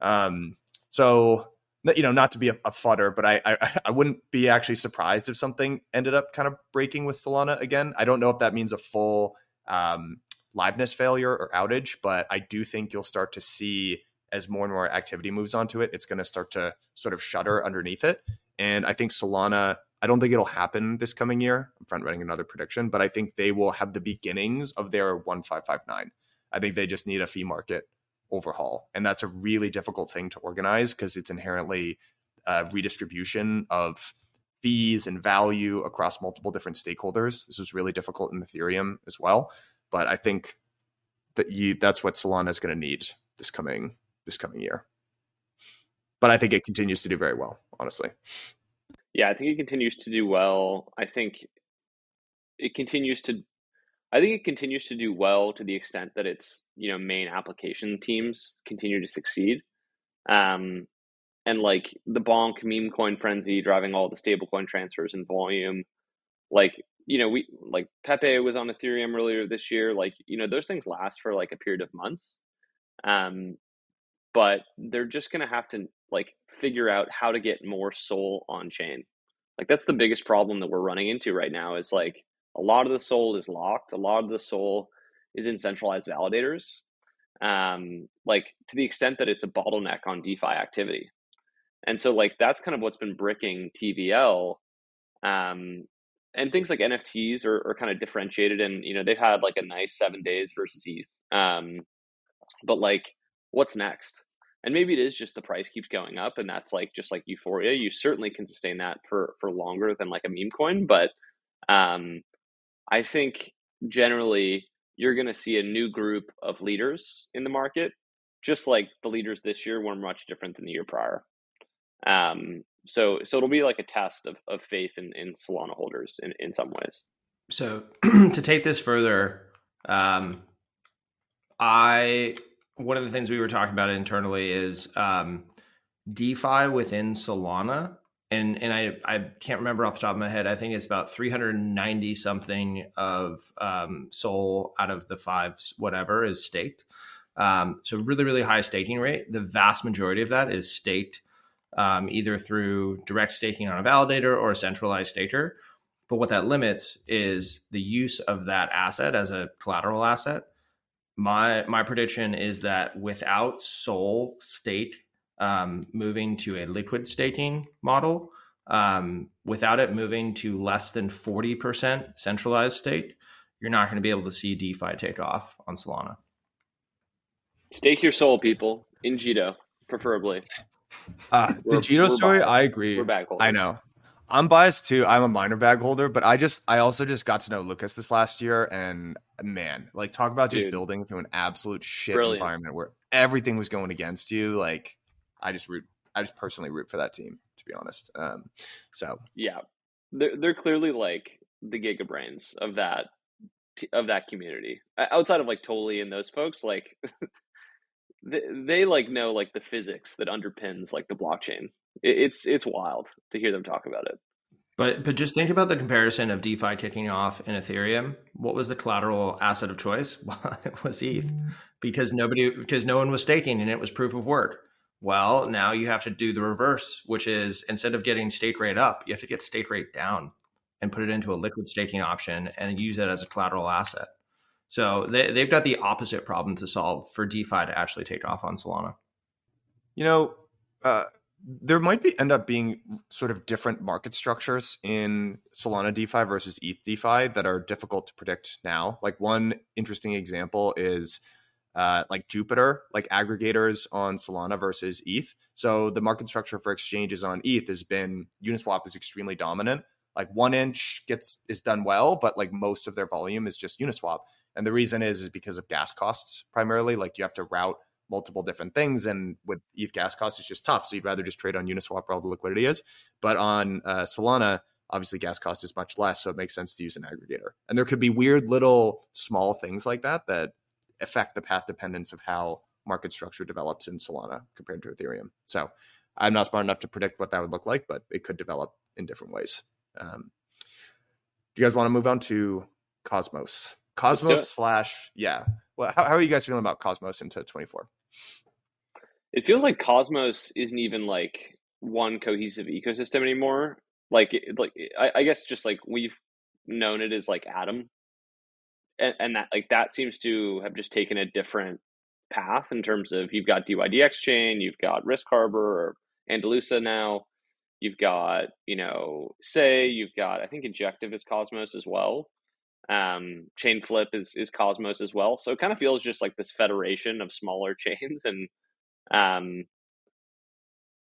Um, so, you know, not to be a, a FUDder, but I, I <laughs> I wouldn't be actually surprised if something ended up kind of breaking with Solana again. I don't know if that means a full um, liveness failure or outage, but I do think you'll start to see as more and more activity moves onto it, it's going to start to sort of shudder underneath it. And I think Solana, I don't think it'll happen this coming year. I'm front running another prediction, but I think they will have the beginnings of their 1559. I think they just need a fee market overhaul. And that's a really difficult thing to organize because it's inherently a redistribution of fees and value across multiple different stakeholders. This is really difficult in Ethereum as well. But I think that you that's what Solana is going to need this coming this coming year. But I think it continues to do very well, honestly.
Yeah, I think it continues to do well. I think it continues to I think it continues to do well to the extent that its, you know, main application teams continue to succeed. Um and like the bonk meme coin frenzy driving all the stablecoin transfers and volume. Like, you know, we like Pepe was on Ethereum earlier this year. Like, you know, those things last for like a period of months. Um but they're just going to have to like figure out how to get more Sol on chain. Like that's the biggest problem that we're running into right now is like a lot of the Sol is locked, a lot of the Sol is in centralized validators. Um like to the extent that it's a bottleneck on DeFi activity. And so like that's kind of what's been bricking TVL um and things like NFTs are, are kind of differentiated and you know they've had like a nice 7 days versus ETH. Um but like what's next? and maybe it is just the price keeps going up, and that's like just like euphoria. You certainly can sustain that for for longer than like a meme coin, but um, I think generally you're going to see a new group of leaders in the market, just like the leaders this year were much different than the year prior. Um, so so it'll be like a test of, of faith in, in Solana holders in, in some ways.
So <clears throat> to take this further, um, I one of the things we were talking about internally is um, DeFi within Solana, and and I I can't remember off the top of my head. I think it's about three hundred ninety something of um, Sol out of the five whatever is staked. Um, so really really high staking rate. The vast majority of that is staked um, either through direct staking on a validator or a centralized staker. But what that limits is the use of that asset as a collateral asset my my prediction is that without Sol State um, moving to a liquid staking model, um, without it moving to less than forty percent centralized state, you're not going to be able to see DeFi take off on Solana.
Stake your Sol, people, in Jito, preferably. <laughs>
Uh, the Jito story,
biased.
I agree. I know. I'm biased too. I'm a minor bag holder, but I just I also just got to know Lucas this last year, and man, like talk about just
Dude.
building through an absolute shit
Brilliant.
environment where everything was going against you. Like I just root, I just personally root for that team to be honest. Um, so
Yeah, they're they're clearly like the giga brains of that of that community. Outside of like Toly and those folks, like <laughs> they, they like know like the physics that underpins like the blockchain. It, it's it's wild to hear them talk about it.
But but just think about the comparison of DeFi kicking off in Ethereum. What was the collateral asset of choice? <laughs> Well, it was ETH mm-hmm. because nobody because no one was staking and it was proof of work. Well, now you have to do the reverse, which is instead of getting stake rate up, you have to get stake rate down and put it into a liquid staking option and use it as a collateral asset. So they, they've got the opposite problem to solve for DeFi to actually take off on Solana.
you know, uh, there might be end up being sort of different market structures in Solana DeFi versus ETH DeFi that are difficult to predict now. Like one interesting example is uh, like Jupiter, like aggregators on Solana versus ETH. So the market structure for exchanges on ETH has been Uniswap is extremely dominant. Like 1inch gets is done well, but like most of their volume is just Uniswap. And the reason is is because of gas costs primarily. Like you have to route multiple different things. And with ETH gas costs, it's just tough. So you'd rather just trade on Uniswap where all the liquidity is. But on uh, Solana, obviously gas cost is much less. So it makes sense to use an aggregator. And there could be weird little small things like that that affect the path dependence of how market structure develops in Solana compared to Ethereum. So I'm not smart enough to predict what that would look like, but it could develop in different ways. Um, do you guys want to move on to Cosmos?
Do
Cosmos slash yeah. Well, how, how are you guys feeling about Cosmos into 24?
It feels like Cosmos isn't even like one cohesive ecosystem anymore. Like like I, I guess just like we've known it as like Atom, and, and that like that seems to have just taken a different path in terms of you've got DYDX chain, you've got Risk Harbor or Andalusa now, you've got you know Sei, you've got I think Injective is Cosmos as well. Um, Chainflip is is Cosmos as well. So it kind of feels just like this federation of smaller <laughs> chains and um,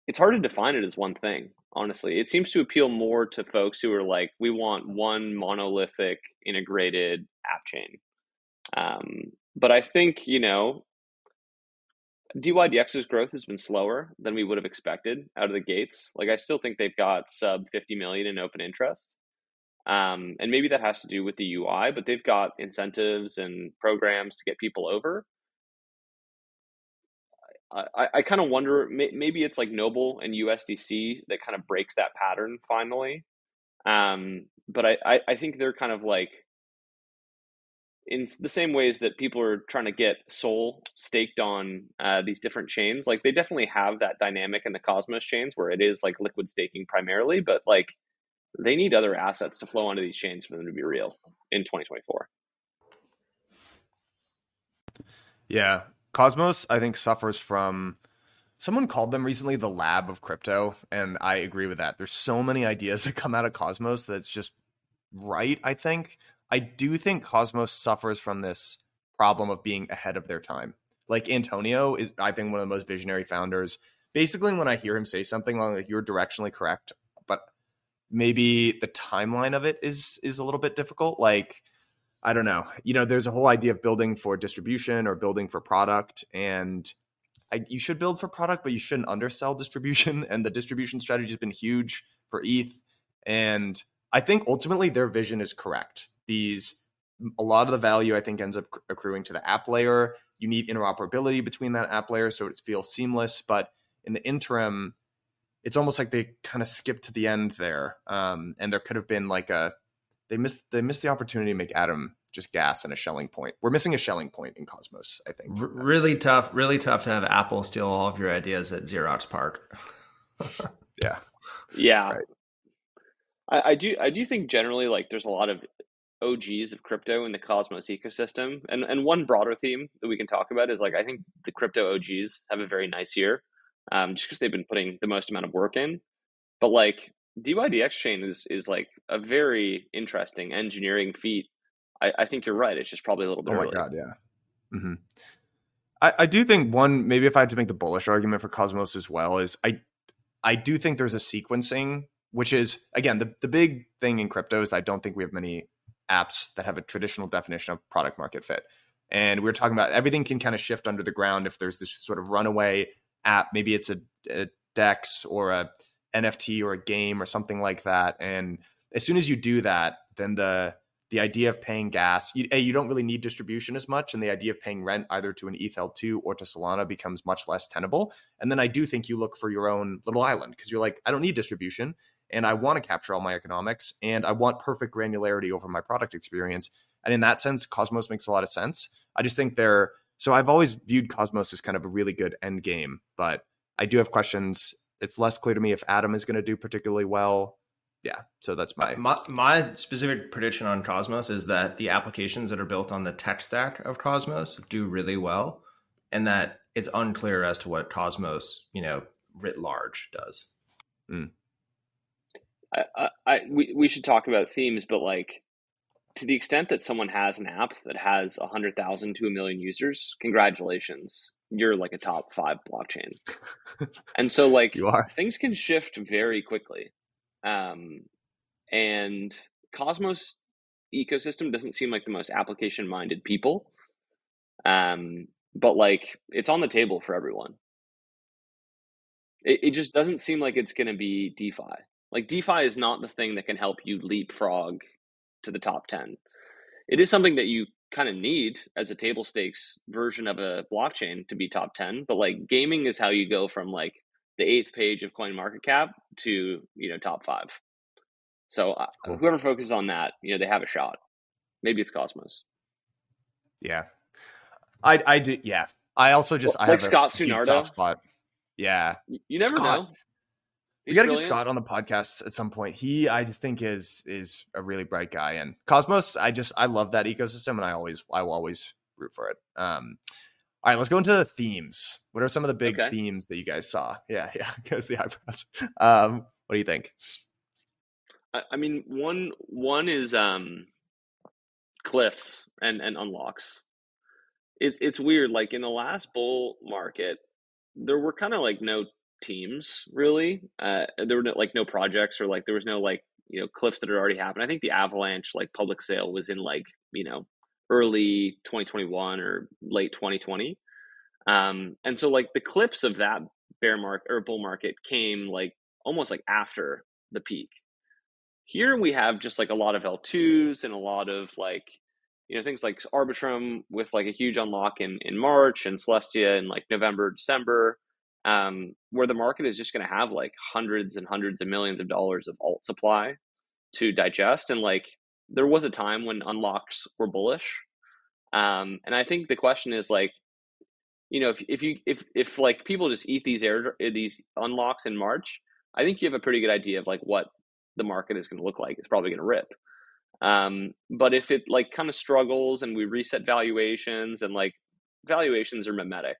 it's hard to define it as one thing honestly. It seems to appeal more to folks who are like we want one monolithic integrated app chain. Um, but i think you know dydx's growth has been slower than we would have expected out of the gates. Like i still think they've got sub 50 million in open interest um, and maybe that has to do with the ui but they've got incentives and programs to get people over I, I kind of wonder may, maybe it's like Noble and USDC that kind of breaks that pattern finally. Um, but I, I, I think they're kind of like in the same ways that people are trying to get Sol staked on uh, these different chains. Like they definitely have that dynamic in the Cosmos chains where it is like liquid staking primarily, but like they need other assets to flow onto these chains for them to be real in 2024.
Yeah. Cosmos, I think, suffers from someone called them recently the lab of crypto. And I agree with that. There's so many ideas <laughs> that come out of Cosmos that's just right, I think. I do think Cosmos suffers from this problem of being ahead of their time. Like Antonio is, I think, one of the most visionary founders. Basically, when I hear him say something like "you're directionally correct," maybe the timeline of it is is a little bit difficult. Like, I don't know. You know, there's a whole idea of building for distribution or building for product, and I, you should build for product, but you shouldn't undersell distribution. <laughs> And the distribution strategy has been huge for ETH, and I think ultimately their vision is correct. These a lot of the value I think ends up accruing to the app layer. You need interoperability between that app layer so it feels seamless. But in the interim, it's almost like they kind of skipped to the end there, um, and there could have been like a they missed they missed the opportunity to make Atom just gas and a Schelling point. We're missing a Schelling point in Cosmos, I think.
R- really tough, really tough to have Apple steal all of your ideas at Xerox PARC. <laughs>
yeah.
Yeah. Right. I, I do I do think generally like there's a lot of OGs of crypto in the Cosmos ecosystem. And and one broader theme that we can talk about is like I think the crypto OGs have a very nice year, um, just because they've been putting the most amount of work in. But like DYDX chain is is like a very interesting engineering feat. I, I think you're right. It's just probably a little bit.
Oh my
early.
god, yeah. Mm-hmm. I, I do think one maybe if I had to make the bullish argument for Cosmos as well is I I do think there's a sequencing, which is again the the big thing in crypto is I don't think we have many apps that have a traditional definition of product market fit. And we are talking about everything can kind of shift under the ground if there's this sort of runaway app. Maybe it's a, a DEX or a NFT or a game or something like that. And as soon as you do that, then the the idea of paying gas, you, a, you don't really need distribution as much, and the idea of paying rent either to an ETHL2 or to Solana becomes much less tenable. And then I do think you look for your own little island because you're like, I don't need distribution, and I want to capture all my economics, and I want perfect granularity over my product experience. And in that sense, Cosmos makes a lot of sense. I just think they're so I've always viewed Cosmos as kind of a really good end game, but I do have questions. It's less clear to me if Atom is going to do particularly well yeah so that's my...
my my specific prediction on cosmos is that the applications that are built on the tech stack of cosmos do really well and that it's unclear as to what cosmos you know writ large does
mm.
I, I, I, we, we should talk about themes but like to the extent that someone has an app that has 100000 to a million users congratulations you're like a top five blockchain <laughs> and so like
you are.
things can shift very quickly um, and Cosmos ecosystem doesn't seem like the most application minded people. Um, but like it's on the table for everyone. It, it just doesn't seem like it's going to be DeFi. Like DeFi is not the thing that can help you leapfrog to the top 10. It is something that you kind of need as a table stakes version of a blockchain to be top 10, but like gaming is how you go from like the eighth page of CoinMarketCap to you know top five so uh, cool. whoever focuses on that you know they have a shot maybe it's cosmos
yeah i i do yeah i also just well, i
like
have
scott
a
Sunarto.
soft spot yeah
you never
scott.
know
we got to get Scott on the podcast at some point. He, I think, is is a really bright guy. And Cosmos, I just I love that ecosystem, and I always I will always root for it. Um, all right, let's go into the themes. What are some of the big okay. themes that you guys saw? Yeah, <laughs> yeah, because the eyebrows. Um, what do you think?
I, I mean, one one is um, cliffs and and unlocks. It, it's weird. Like in the last bull market, there were kind of like no teams really. Uh, there were no, like no projects or like there was no like you know cliffs that had already happened. I think the Avalanche like public sale was in like you know early 2021 or late 2020. Um, and so like the clips of that bear market or bull market came like almost like after the peak. Here we have just like a lot of L2s and a lot of like, you know, things like Arbitrum with like a huge unlock in, in March and Celestia in like November, December, um, where the market is just going to have like hundreds and hundreds of millions of dollars of alt supply to digest. And like there was a time when unlocks were bullish. Um, and I think the question is like, you know, if, if you if if like people just eat these air these unlocks in March, I think you have a pretty good idea of like what the market is going to look like. It's probably going to rip. Um, but if it like kind of struggles and we reset valuations and like valuations are mimetic,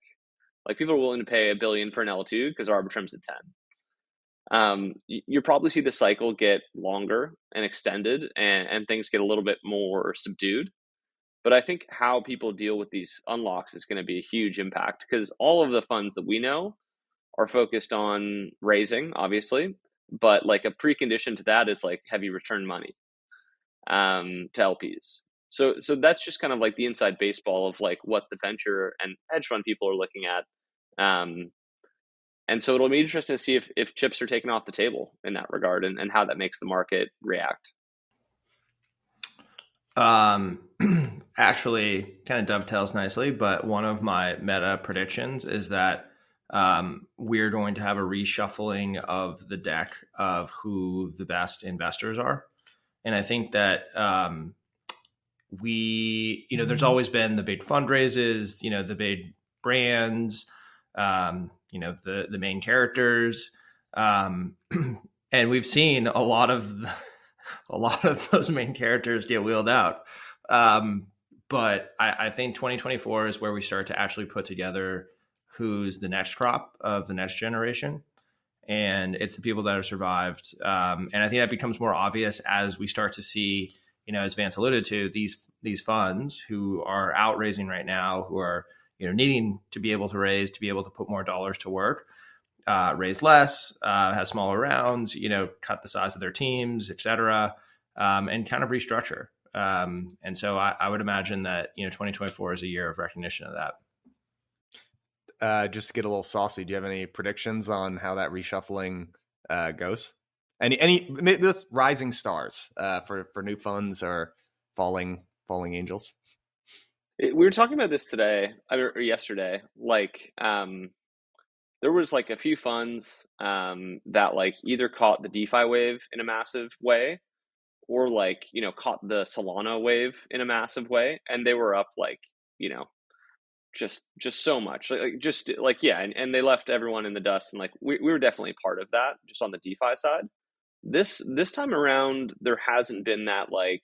like people are willing to pay a billion for an L2 because Arbitrum's at 10 um, you probably see the cycle get longer and extended and, and things get a little bit more subdued. But I think how people deal with these unlocks is going to be a huge impact because all of the funds that we know are focused on raising, obviously, but like a precondition to that is like heavy return money um, to LPs. So so that's just kind of like the inside baseball of like what the venture and hedge fund people are looking at. Um, and so it'll be interesting to see if, if chips are taken off the table in that regard and, and how that makes the market react.
Um, <clears throat> actually, kind of dovetails nicely, but one of my meta predictions is that um, we're going to have a reshuffling of the deck of who the best investors are. And I think that um, we, you know, there's always been the big fundraisers, you know, the big brands, um, you know, the the main characters, um, <clears throat> and we've seen a lot of the, <laughs> a lot of those main characters get wheeled out. Um, but I, I think 2024 is where we start to actually put together who's the next crop of the next generation and it's the people that have survived um, and i think that becomes more obvious as we start to see you know as vance alluded to these these funds who are out raising right now who are you know needing to be able to raise to be able to put more dollars to work uh, raise less uh, have smaller rounds you know cut the size of their teams etc um, and kind of restructure um, and so I, I would imagine that you know 2024 is a year of recognition of that
uh, just to get a little saucy, do you have any predictions on how that reshuffling uh, goes? Any any this rising stars uh, for for new funds or falling falling angels?
we were talking about this today or yesterday. Like, um, there was like a few funds um, that like either caught the DeFi wave in a massive way, or like you know caught the Solana wave in a massive way, and they were up like you know just just so much like, like just like yeah and, and they left everyone in the dust and like we, we were definitely part of that just on the defi side this this time around there hasn't been that like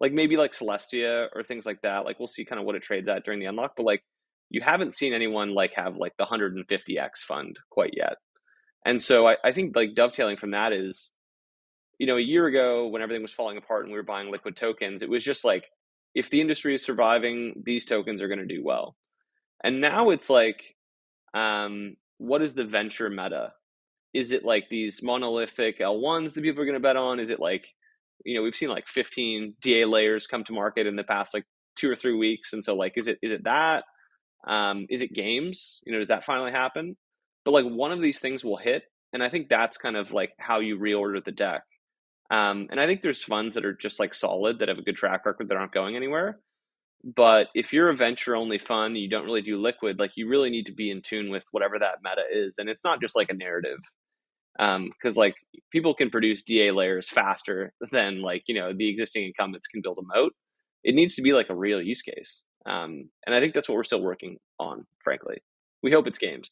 like maybe like celestia or things like that like we'll see kind of what it trades at during the unlock but like you haven't seen anyone like have like the 150x fund quite yet and so I, I think like dovetailing from that is you know a year ago when everything was falling apart and we were buying liquid tokens it was just like if the industry is surviving, these tokens are going to do well. And now it's like, um, what is the venture meta? Is it like these monolithic L1s that people are going to bet on? Is it like, you know, we've seen like 15 DA layers come to market in the past like two or three weeks. And so like, is it, is it that? Um, is it games? You know, does that finally happen? But like one of these things will hit. And I think that's kind of like how you reorder the deck. Um, and I think there's funds that are just like solid that have a good track record that aren't going anywhere. But if you're a venture only fund, you don't really do liquid, like you really need to be in tune with whatever that meta is. And it's not just like a narrative. Um, cause like people can produce DA layers faster than like, you know, the existing incumbents can build a moat. It needs to be like a real use case. Um, and I think that's what we're still working on, frankly. We hope it's games.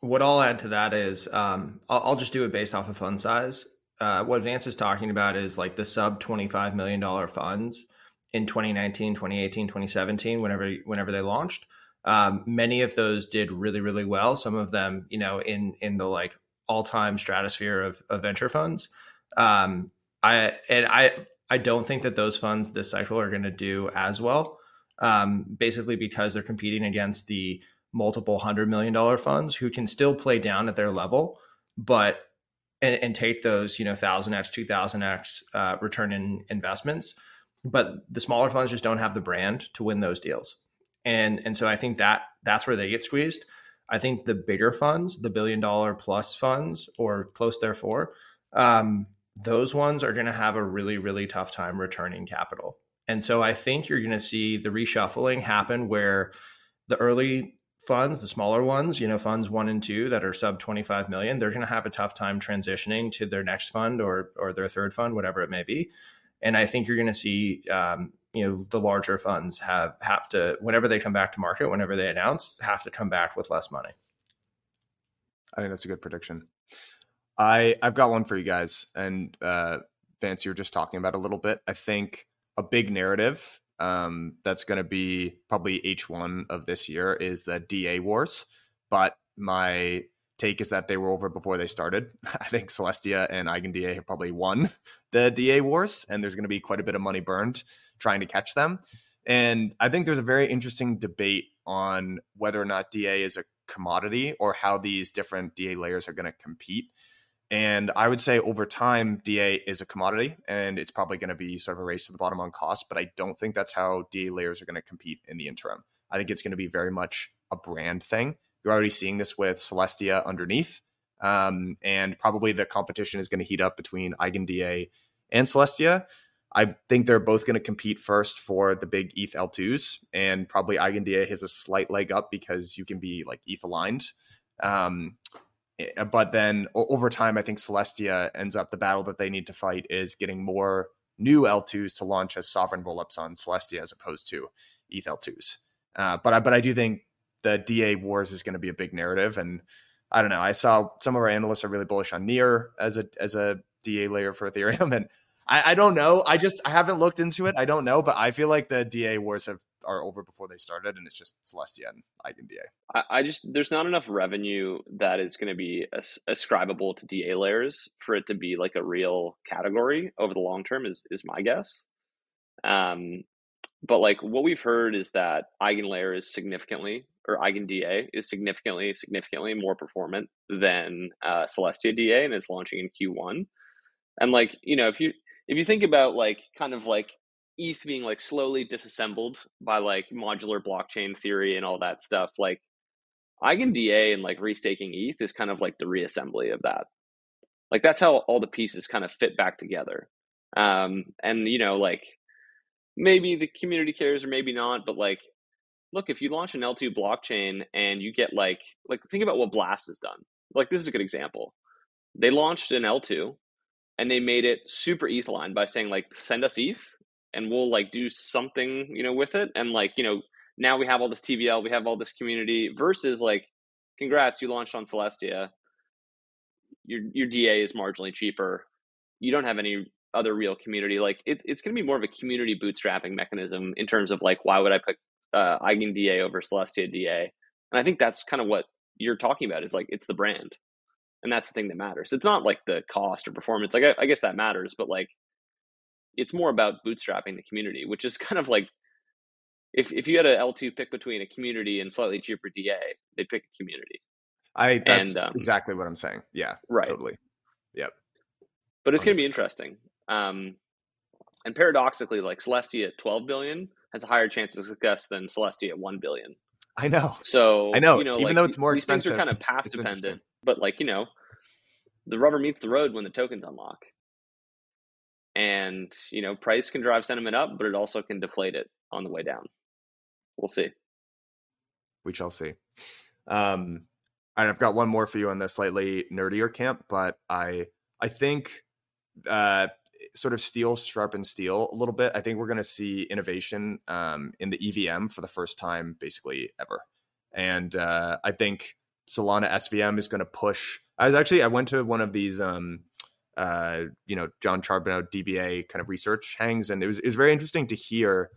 What I'll add to that is um, I'll, I'll, just do it based off of fund size uh, what Vance is talking about is like the sub $25 million funds in 2019, 2018, 2017, whenever, whenever they launched. Um, many of those did really, really well. Some of them, you know, in, in the like all time stratosphere of, of venture funds. Um, I, and I, I don't think that those funds this cycle are going to do as well. Um, basically because they're competing against the multiple hundred million dollar funds who can still play down at their level, but and, and take those, you know, thousand x, two thousand x uh, return in investments. But the smaller funds just don't have the brand to win those deals, and and so I think that that's where they get squeezed. I think the bigger funds, the billion dollar plus funds or close therefore, um, those ones are going to have a really really tough time returning capital. And so I think you're going to see the reshuffling happen where the early funds, the smaller ones, you know, funds one and two that are sub 25 million, they're going to have a tough time transitioning to their next fund or or their third fund, whatever it may be. And I think you're going to see, um, you know, the larger funds have have to whenever they come back to market, whenever they announce, have to come back with less money.
I think that's a good prediction. I I've got one for you guys, and uh, Vance, you are just talking about a little bit. I think a big narrative um, that's going to be probably H1 of this year is the DA wars. But my take is that they were over before they started. <laughs> I think Celestia and EigenDA have probably won the DA wars, and there's going to be quite a bit of money burned trying to catch them. And I think there's a very interesting debate on whether or not DA is a commodity or how these different DA layers are going to compete. And I would say over time, DA is a commodity and it's probably going to be sort of a race to the bottom on cost. But I don't think that's how DA layers are going to compete in the interim. I think it's going to be very much a brand thing. You're already seeing this with Celestia underneath. Um, and probably the competition is going to heat up between EigenDA and Celestia. I think they're both going to compete first for the big ETH L2s, and probably EigenDA has a slight leg up because you can be like ETH aligned. Um, eh, but then over time, I think Celestia ends up the battle that they need to fight is getting more new L2s to launch as sovereign rollups on Celestia as opposed to ETH L2s. Uh, but I, but I do think the DA wars is going to be a big narrative, and I don't know. I saw some of our analysts are really bullish on Near as a as a DA layer for Ethereum, <laughs> and I, I don't know. I just I haven't looked into it. I don't know, but I feel like the DA wars have are over before they started, and it's just Celestia and EigenDA.
I, I just there's not enough revenue that is going to be as, ascribable to DA layers for it to be like a real category over the long term. Is is my guess. Um, but like what we've heard is that Eigen layer is significantly or Eigen DA is significantly significantly more performant than uh, Celestia DA and is launching in Q1. And like you know if you if you think about like kind of like ETH being like slowly disassembled by like modular blockchain theory and all that stuff, like EigenDA and like restaking ETH is kind of like the reassembly of that. Like that's how all the pieces kind of fit back together. Um, and you know, like maybe the community cares or maybe not, but like, look, if you launch an L2 blockchain and you get like, like think about what Blast has done. Like this is a good example. They launched an L2 and they made it super ETH aligned by saying like send us ETH and we'll like do something you know with it. And like you know now we have all this TVL we have all this community versus like congrats you launched on Celestia. Your your DA is marginally cheaper. You don't have any other real community. Like it, it's going to be more of a community bootstrapping mechanism in terms of like why would I put uh, Eigen DA over Celestia DA and I think that's kind of what you're talking about is like it's the brand and that's the thing that matters. It's not like the cost or performance. Like I, I guess that matters, but like it's more about bootstrapping the community, which is <laughs> kind of like if if you had an L2 pick between a community and slightly cheaper DA, they'd pick a community.
I that's and, um, exactly what I'm saying. Yeah, right, totally. Yep.
But it's going to be interesting. Um, and paradoxically, like Celestia at 12 billion has a higher chance of success than Celestia at 1 billion.
I know.
So
I know. You know, even like, though it's more expensive,
things are kind of path dependent. But like you know, the rubber meets the road when the tokens unlock. And you know, price can drive sentiment up, but it also can deflate it on the way down. We'll see.
We shall see. Um, and I've got one more for you on the slightly nerdier camp, but I I think uh, sort of steel sharpen steel a little bit. I think we're going to see innovation um, in the EVM for the first time, basically ever. And uh, I think Solana SVM is going to push. I was actually I went to one of these, um, uh, you know, Jon Charbonneau DBA kind of research hangs, and it was it was very interesting to hear.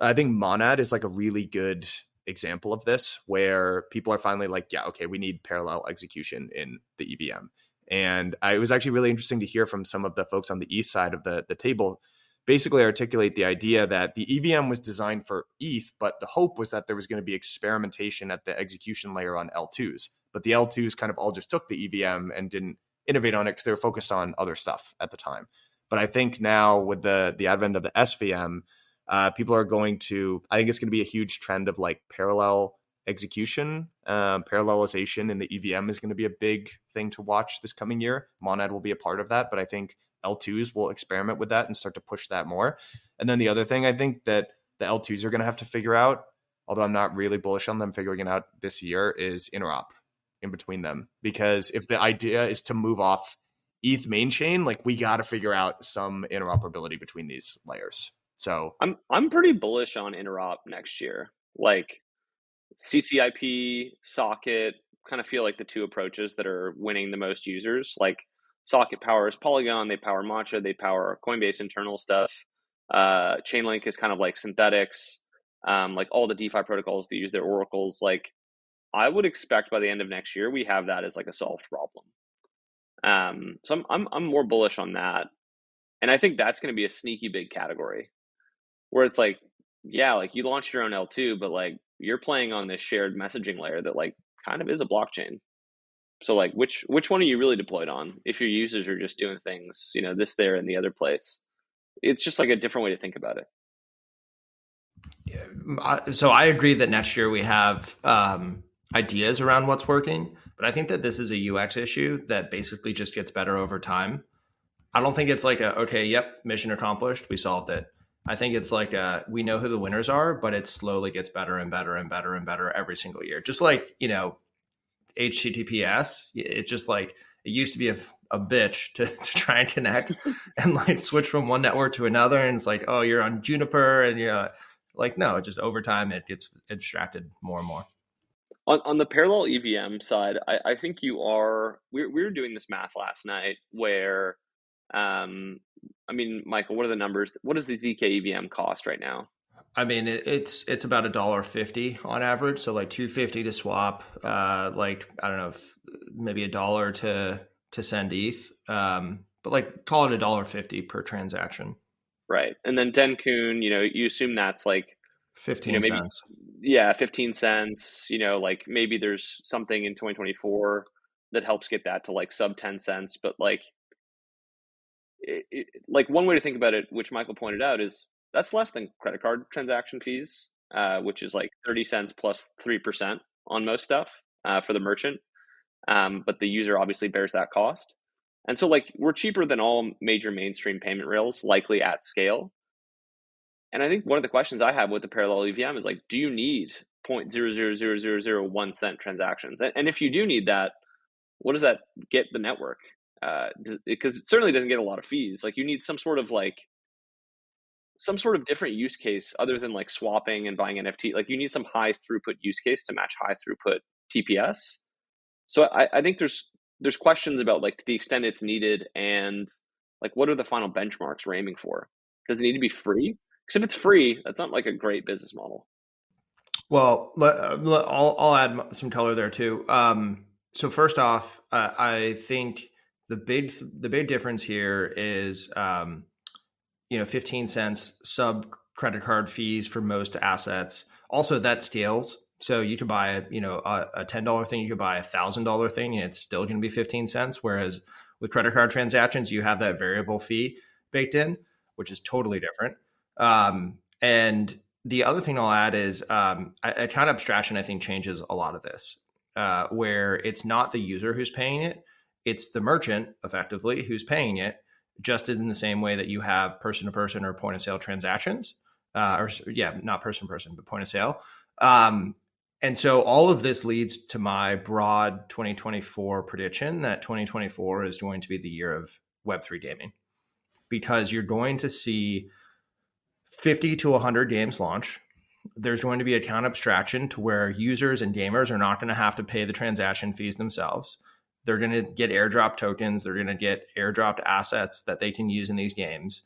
I think Monad is like a really good example of this, where people are finally like, yeah, okay, we need parallel execution in the EVM. And I, it was actually really interesting to hear from some of the folks on the east side of the, the table basically articulate the idea that the EVM was designed for ETH, but the hope was that there was going to be experimentation at the execution layer on L2s. But the L2s kind of all just took the EVM and didn't innovate on it because they were focused on other stuff at the time. But I think now with the the advent of the SVM, uh, people are going to. I think it's going to be a huge trend of like parallel execution, um, parallelization in the EVM is going to be a big thing to watch this coming year. Monad will be a part of that, but I think L2s will experiment with that and start to push that more. And then the other thing I think that the L2s are going to have to figure out, although I'm not really bullish on them figuring it out this year, is interop in between them. Because if the idea is to move off ETH main chain, like we got to figure out some interoperability between these layers. So
I'm I'm pretty bullish on interop next year. Like CCIP, socket, kind of feel like the two approaches that are winning the most users. Like Socket powers Polygon, they power Matcha, they power Coinbase internal stuff. Uh, Chainlink is kind of like Synthetix, um, like all the DeFi protocols that use their oracles. Like I would expect by the end of next year, we have that as like a solved problem. Um, so I'm, I'm, I'm more bullish on that. And I think that's going to be a sneaky big category where it's like yeah, like you launched your own L2, but like you're playing on this shared messaging layer that like kind of is a blockchain. So like which which one are you really deployed on? If your users are just doing things, you know, this there and the other place. It's just like a different way to think about it.
So I agree that next year we have um, ideas around what's working, but I think that this is a UX issue that basically just gets better over time. I don't think it's like a okay, yep, mission accomplished, we solved it. I think it's like a, we know who the winners are, but it slowly gets better and better and better and better every single year. Just like you know, HTTPS, it just like it used to be a, a bitch to, <laughs> to try and connect <laughs> and like switch from one network to another, and it's like, oh, you're on Juniper, and you're like, no, just over time it gets abstracted more and more.
On, on the parallel EVM side, I, I think you are. We, we were doing this math last night where, um, I mean, Michael, what are the numbers? What does the zk EVM cost right now?
I mean, it, it's it's about a dollar fifty on average. So like two fifty to swap, uh, like I don't know, maybe a dollar to to send ETH, um, but like call it a dollar fifty per transaction.
Right, and then Dencun, you know, you assume that's like
fifteen
you know, maybe,
cents.
Yeah, fifteen cents. You know, like maybe there's something in 2024 that helps get that to like sub ten cents, but like, it, it, like one way to think about it, which Michael pointed out, is that's less than credit card transaction fees, uh, which is like 30 cents plus 3% on most stuff uh, for the merchant. Um, but the user obviously bears that cost. And so, like, we're cheaper than all major mainstream payment rails, likely at scale. And I think one of the questions I have with the parallel EVM is like, do you need 0.000001 cent transactions? And, and if you do need that, what does that get the network? Because uh, it certainly doesn't get a lot of fees. Like, you need some sort of like some sort of different use case other than like swapping and buying NFT. Like you need some high throughput use case to match high throughput TPS. So I, I think there's there's questions about like the extent it's needed and like what are the final benchmarks we're aiming for? Does it need to be free? Because if it's free, that's not like a great business model.
Well, let, let, I'll, I'll add some color there too. Um, so first off, uh, I think the big the big difference here is um, you know 15 cents sub credit card fees for most assets. Also that scales. So you could buy a you know a, a $10 thing you could buy a thousand dollar thing and it's still going to be 15 cents. Whereas with credit card transactions you have that variable fee baked in which is totally different. Um, and the other thing i'll add is um, account abstraction i think changes a lot of this uh, where it's not the user who's paying it it's the merchant effectively who's paying it just in the same way that you have person to person or point of sale transactions, uh, or yeah, not person to person, but point of sale. Um, and so all of this leads to my broad 2024 prediction that 2024 is going to be the year of Web3 gaming because you're going to see 50 to 100 games launch. There's going to be account abstraction to where users and gamers are not going to have to pay the transaction fees themselves. They're going to get airdrop tokens. They're going to get airdropped assets that they can use in these games.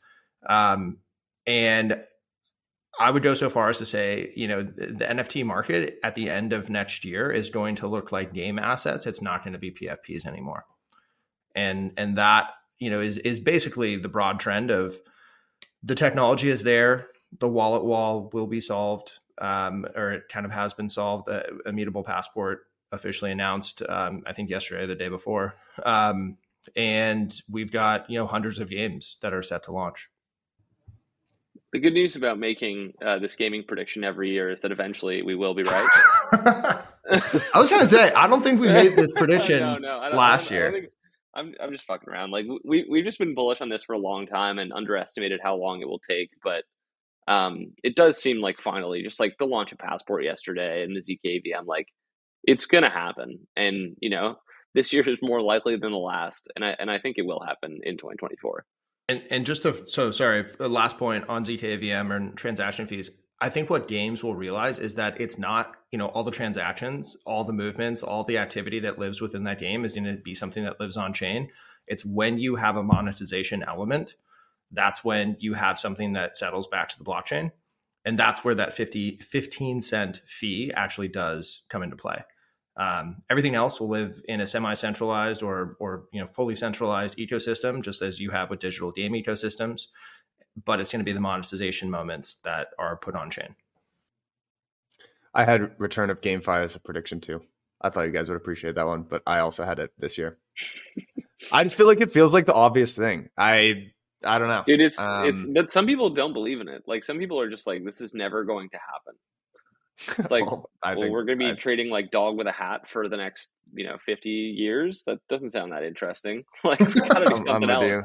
Um, and I would go so far as to say, you know, the, the, NFT market at the end of next year is going to look like game assets. It's not going to be PFPs anymore. And and that, you know, is is basically the broad trend of the technology is there. The wallet wall will be solved, um, or it kind of has been solved. Uh, immutable passport officially announced, um, I think yesterday, or the day before. Um, and we've got, you know, hundreds of games that are set to launch.
The good news about making uh, this gaming prediction every year is that eventually we will be right. <laughs>
I was going to say, I don't think we made this <laughs> prediction no, no, last year.
Think, I'm, I'm just fucking around. Like we, we've just been bullish on this for a long time and underestimated how long it will take. But um, it does seem like finally, just like the launch of Passport yesterday and the ZKVM, like it's going to happen. And, you know, this year is more likely than the last. And I, and I think it will happen in 2024.
And, and just to, so sorry, uh, last point on ZKVM and transaction fees. I think what games will realize is that it's not, you know, all the transactions, all the movements, all the activity that lives within that game is going to be something that lives on chain. It's when you have a monetization element, that's when you have something that settles back to the blockchain and that's where that 50 15 cent fee actually does come into play um, everything else will live in a semi-centralized or or you know fully centralized ecosystem just as you have with digital game ecosystems but it's going to be the monetization moments that are put on chain.
I had Return of GameFi as a prediction too. I thought you guys would appreciate that one, but I also had it this year. I just feel like it feels like the obvious thing. I I don't know,
dude. It's
um,
it's but some people don't believe in it. Like some people are just like, this is never going to happen. <laughs> It's like, well, well think, we're going to be I, trading like dog with a hat for the next, you know, 50 years. That doesn't sound that interesting. <laughs> Like, we got to do <laughs> something I'm else.
You.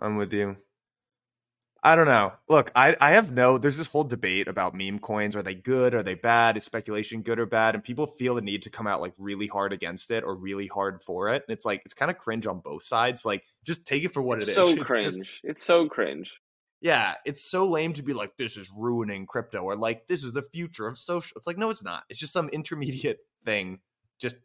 I'm with you. I don't know. Look, I, I have no, there's this whole debate about meme coins. Are they good? Are they bad? Is speculation good or bad? And people feel the need to come out like really hard against it or really hard for it. And it's like, it's kind of cringe on both sides. Like, just take it for what
it's
it
so
is. <laughs>
So cringe. It's, it's so cringe.
Yeah, it's so lame to be like, this is ruining crypto or like, this is the future of social. It's like, no, it's not. It's just some intermediate thing. Just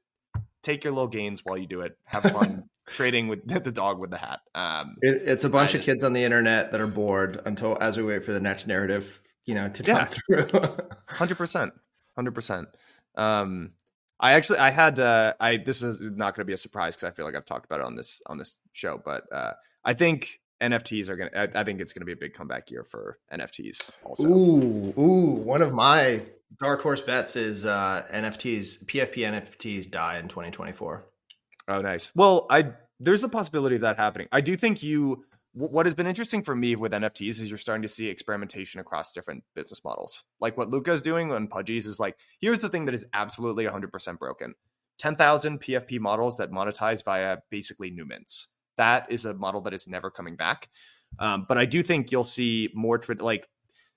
take your little gains while you do it. Have fun trading with <laughs> the dog with the hat. Um,
it, it's a bunch of kids on the internet that are bored until as we wait for the next narrative, you know, to come yeah. <laughs> through.
Hundred percent, hundred percent. Um, I actually, I had, uh, I this is not going to be a surprise because I feel like I've talked about it on this on this show, but uh, I think NFTs are gonna. I, I think it's gonna be a big comeback year for NFTs. Also,
ooh, ooh, one of my dark horse bets is uh, NFTs. PFP NFTs die in 2024.
Oh, nice. Well, I there's a possibility of that happening. I do think you. What has been interesting for me with NFTs is you're starting to see experimentation across different business models. Like what Luca is doing on Pudgies is like, here's the thing that is absolutely 100% broken 10,000 PFP models that monetize via basically new mints. That is a model that is never coming back. Um, but I do think you'll see more, tra- like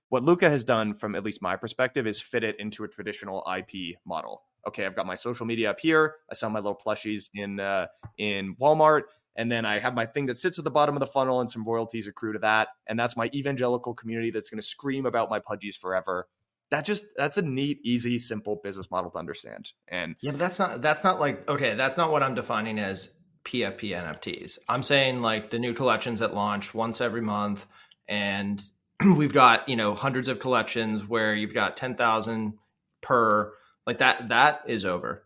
what Luca has done from at least my perspective is fit it into a traditional IP model okay, I've got my social media up here. I sell my little plushies in uh, in Walmart, and then I have my thing that sits at the bottom of the funnel, and some royalties accrue to that. And that's my evangelical community that's going to scream about my pudgies forever. That just that's a neat, easy, simple business model to understand. And
yeah, but that's not that's not like okay, that's not what I'm defining as PFP NFTs. I'm saying like the new collections that launch once every month, and <clears throat> we've got you know hundreds of collections where you've got ten thousand per like that that is over.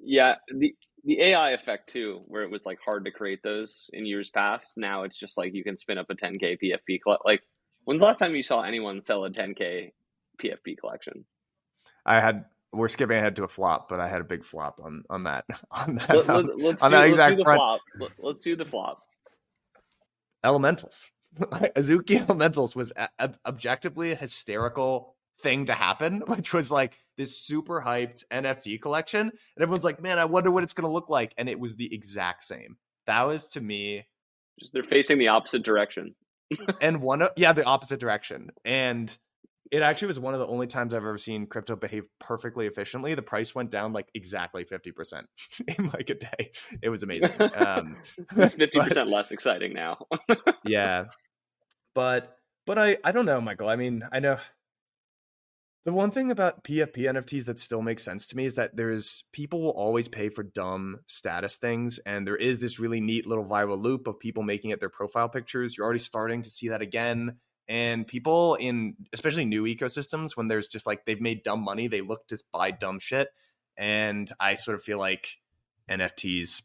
Yeah, the the AI effect too, where it was like hard to create those in years past. Now it's just like you can spin up a 10k PFP like. When's the last time you saw anyone sell a 10k PFP collection?
I had we're skipping ahead to a flop, but I had a big flop on on that <laughs> on that, let, let, um, let's on do, that exact
let's do
front.
Flop. Let's do the flop.
Elementals. <laughs> Azuki Elementals was a- objectively a hysterical thing to happen, <laughs> which was like this super hyped NFT collection. And everyone's like, man, I wonder what it's going to look like. And it was the exact same. That was to me.
Just they're facing the opposite direction. <laughs>
and one of, yeah, the opposite direction. And it actually was one of the only times I've ever seen crypto behave perfectly efficiently. The price went down like exactly 50% <laughs> in like a day. It was amazing. Um, <laughs>
it's 50% but, less exciting now.
yeah. But, but I, I don't know, Michael. I mean, I know the one thing about PFP NFTs that still makes sense to me is that there's people will always pay for dumb status things. And there is this really neat little viral loop of people making it their profile pictures. You're already starting to see that again. And people in especially new ecosystems, when there's just like they've made dumb money, they look to buy dumb shit. And I sort of feel like NFTs,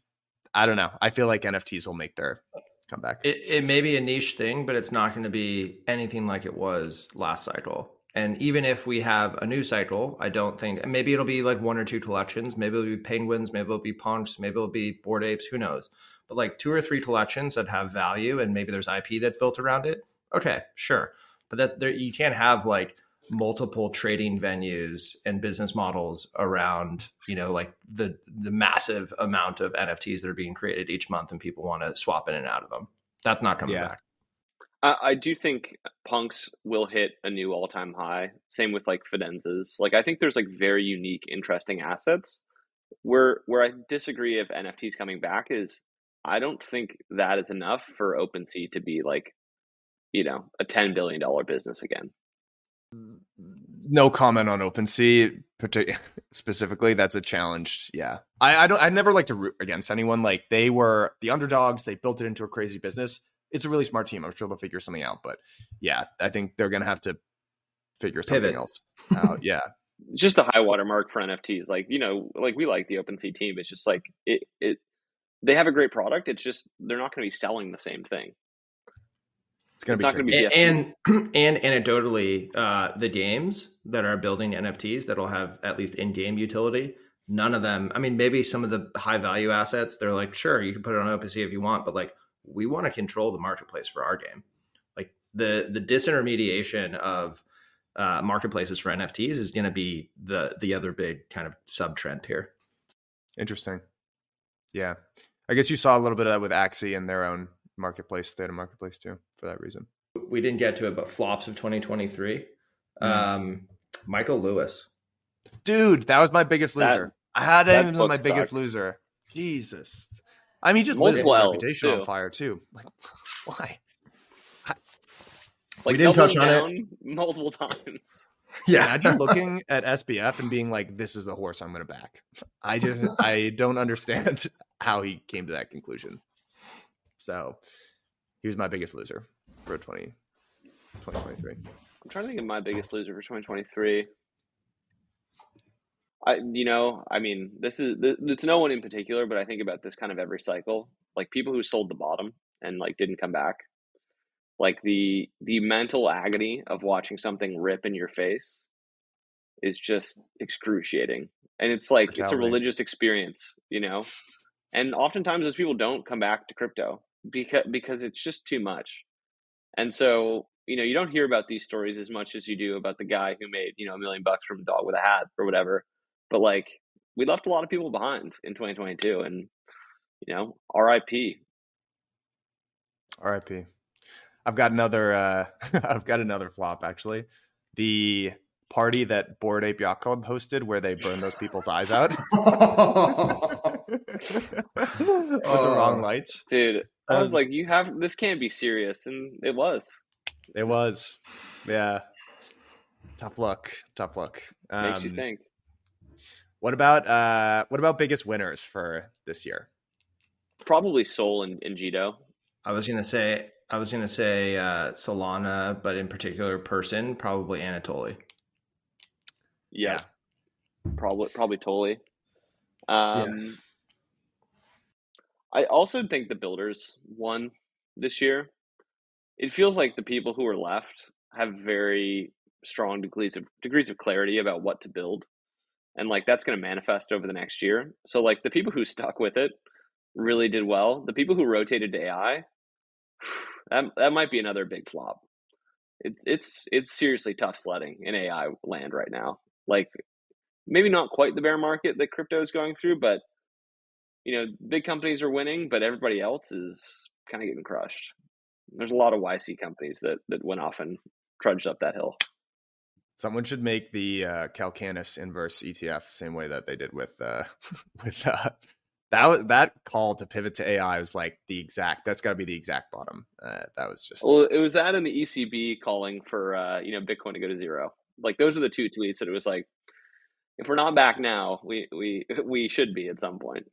I don't know. I feel like NFTs will make their comeback.
It, it may be a niche thing, but it's not going to be anything like it was last cycle. And even if we have a new cycle, I don't think maybe it'll be like one or two collections. Maybe it'll be penguins, maybe it'll be punks, maybe it'll be Bored Apes, who knows. But like two or three collections that have value and maybe there's IP that's built around it. Okay, sure. But that's there you can't have like multiple trading venues and business models around, you know, like the the massive amount of NFTs that are being created each month and people want to swap in and out of them. That's not coming yeah. back.
I, I do think punks will hit a new all time high. Same with like Fidenzas. Like I think there's like very unique, interesting assets. Where where I disagree if NFTs coming back is I don't think that is enough for OpenSea to be like, you know, a ten billion dollar business again.
No comment on OpenSea <laughs> specifically. That's a challenge. Yeah, I, I don't. I never like to root against anyone. Like they were the underdogs. They built it into a crazy business it's a really smart team. I'm sure they'll figure something out. But yeah, I think they're gonna have to figure something Pivot. else <laughs> out. Yeah.
just the high water mark for NFTs. Like, you know, like we like the OpenSea team. It's just like it it they have a great product. It's just they're not gonna be selling the same thing.
It's gonna be
not gonna be-
and and, <clears throat> and anecdotally, uh, the games that are building NFTs that'll have at least in-game utility. None of them. I mean, maybe some of the high-value assets. They're like, sure, you can put it on OpenSea if you want, but like, we want to control the marketplace for our game. Like the the disintermediation of uh, marketplaces for NFTs is going to be the the other big kind of sub trend here.
Interesting. Yeah. I guess you saw a little bit of that with Axie and their own marketplace, they had a marketplace too, for that reason.
We didn't get to it, but flops of 2023.
Mm.
Um, Michael Lewis.
Dude, that was my biggest
That-
loser. I had
that
him as
book
my biggest loser. Jesus. I mean, he just lit his
Multiple
whole reputation on fire too. Like, <laughs> why?
Like
didn't touch on it. <laughs>
multiple times. <laughs>
Yeah, imagine looking at SBF and being like, "This is the horse I'm going to back." I just, I don't understand how he came to that conclusion. So, he was my biggest loser for 20, 2023.
I'm trying to think of my biggest loser for 2023. I, you know, I mean, this is it's no one in particular, but I think about this kind of every cycle. Like people who sold the bottom and like didn't come back. Like the the mental agony of watching something rip in your face is just excruciating, and it's like it's a religious experience, you know. And oftentimes those people don't come back to crypto because because it's just too much. And so, you know, you don't hear about these stories as much as you do about the guy who made, you know, a million bucks from a dog with a hat or whatever. But like, we left a lot of people behind in 2022 and, you know, RIP.
R.I.P. I've got another. uh <laughs> I've got another flop actually. The party that Bored Ape Yacht Club hosted, where they burn those people's eyes out <laughs> <laughs> with the wrong lights.
Dude, I
Um,
was like, you have, this can't be serious. And it was.
It was, yeah. Tough luck. Tough luck.
Makes you
Um,
think.
What about uh what about biggest winners for this year?
Probably Sol and, and Jito.
I was gonna say I was gonna say uh, Solana, but in particular person, probably Anatoly.
Yeah. Probably, probably Toly. Um, I also think the builders won this year. It feels like the people who are left have very strong degrees of degrees of clarity about what to build, and like that's going to manifest over the next year. So like the people who stuck with it really did well. The people who rotated to AI, <sighs> that that might be another big flop. It's it's it's seriously tough sledding in AI land right now. Like maybe not quite the bear market that crypto is going through, but you know, big companies are winning, but everybody else is kind of getting crushed. There's a lot of YC companies that that went off and trudged up that hill.
Someone should make the uh Calacanis inverse ETF same way that they did with uh <laughs> with uh that that call to pivot to AI was like the exact that's got to be the exact bottom. Uh, that was just
Well, it was that and the ECB calling for uh, you know Bitcoin to go to zero. Like those are the two tweets that it was like, if we're not back now, we we <laughs> we should be at some point.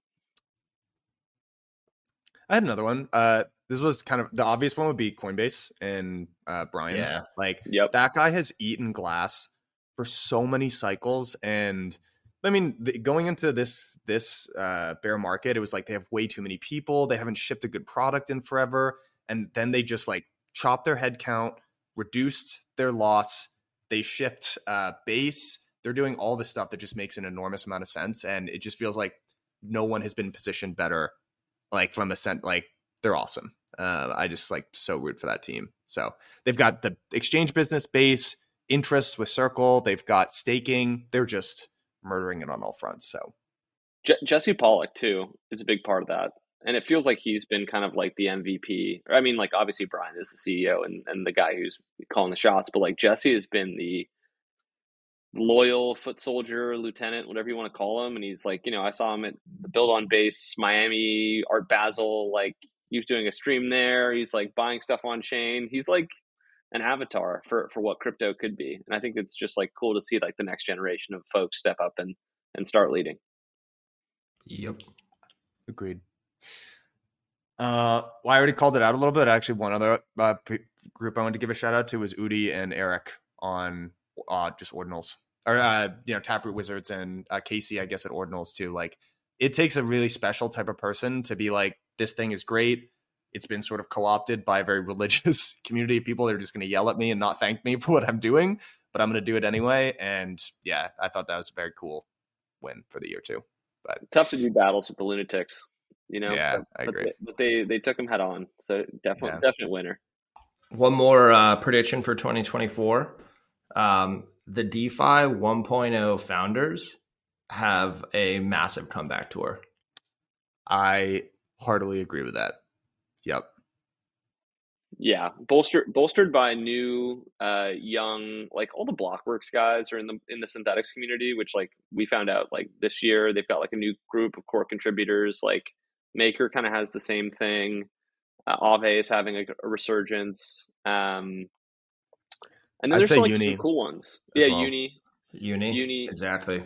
I had another one. Uh, this was kind of the obvious one would be Coinbase and uh, Brian.
Yeah.
like
Yep.
that guy has eaten glass for so many cycles, and I mean, the, going into this this uh, bear market, it was like they have way too many people. They haven't shipped a good product in forever, and then they just like chopped their headcount, reduced their loss. They shipped uh, base. They're doing all this stuff that just makes an enormous amount of sense, and it just feels like no one has been positioned better like from a cent like they're awesome uh, i just like so root for that team so they've got the exchange business base interest with circle they've got staking they're just murdering it on all fronts so
Je- Jesse Pollak too is a big part of that, and it feels like he's been kind of like the MVP. I mean, like obviously Brian is the CEO and and the guy who's calling the shots, but like Jesse has been the loyal foot soldier, lieutenant, whatever you want to call him. And he's like, you know, I saw him at the Build on Base Miami Art Basel. Like he was doing a stream there. He's like buying stuff on chain. He's like an avatar for for what crypto could be. And I think it's just like cool to see like the next generation of folks step up and and start leading.
Yep.
agreed uh well, i already called it out a little bit actually one other uh, p- group i wanted to give a shout out to was udi and eric on uh just ordinals or uh you know taproot wizards and uh casey i guess at ordinals too like it takes a really special type of person to be like this thing is great it's been sort of co-opted by a very <laughs> religious community of people that are just going to yell at me and not thank me <laughs> for what I'm doing, but I'm going to do it anyway. And yeah, I thought that was a very cool win for the year too. But
tough to do battles with the lunatics, you know.
Yeah,
but,
I
but
agree.
They, but they they took them head on, so definitely
Yeah.
definite winner.
One more uh, prediction for 2024. Um, the DeFi 1.0 founders have a massive comeback tour.
I heartily agree with that. Yep.
Yeah, bolstered bolstered by new uh young like all the Blockworks guys are in the in the Synthetix community, which like we found out like this year they've got like a new group of core contributors. Like Maker kind of has the same thing. Uh, Aave is having a, a resurgence. Um, and then
I'd
there's
say
like
Uni
some cool ones. Yeah,
well.
Uni.
Uni,
Uni.
exactly.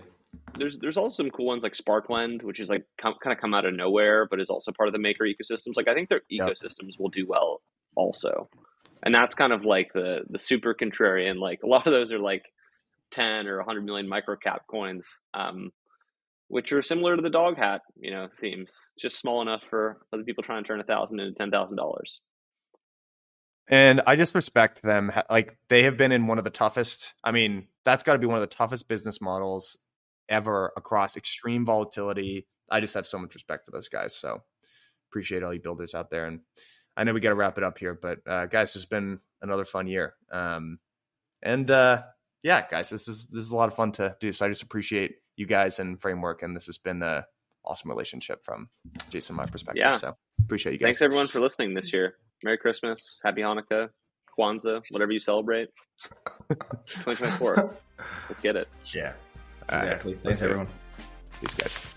There's there's also some cool ones like SparkLend, which is like come, kind of come out of nowhere, but is also part of the Maker ecosystems. Like I think their
Yep.
ecosystems will do well also, and that's kind of like the the super contrarian. Like a lot of those are like ten or hundred million micro cap coins, um, which are similar to the dog hat, you know, themes. Just small enough for other people trying to turn a thousand into ten thousand dollars.
And I just respect them. Like they have been in one of the toughest. I mean, that's got to be one of the toughest business models ever across extreme volatility. I just have so much respect for those guys. So appreciate all you builders out there. And I know we got to wrap it up here, but uh, guys, it's been another fun year. Um, and uh, yeah, guys, this is this is a lot of fun to do. So I just appreciate you guys and framework, and this has been a awesome relationship from Jason, my perspective.
Yeah.
So appreciate you guys.
Thanks everyone for listening this year. Merry Christmas, Happy Hanukkah, Kwanzaa, whatever you celebrate. <laughs> 2024. Let's get it.
Yeah,
All right,
exactly. Thanks,
it.
everyone.
Peace, guys.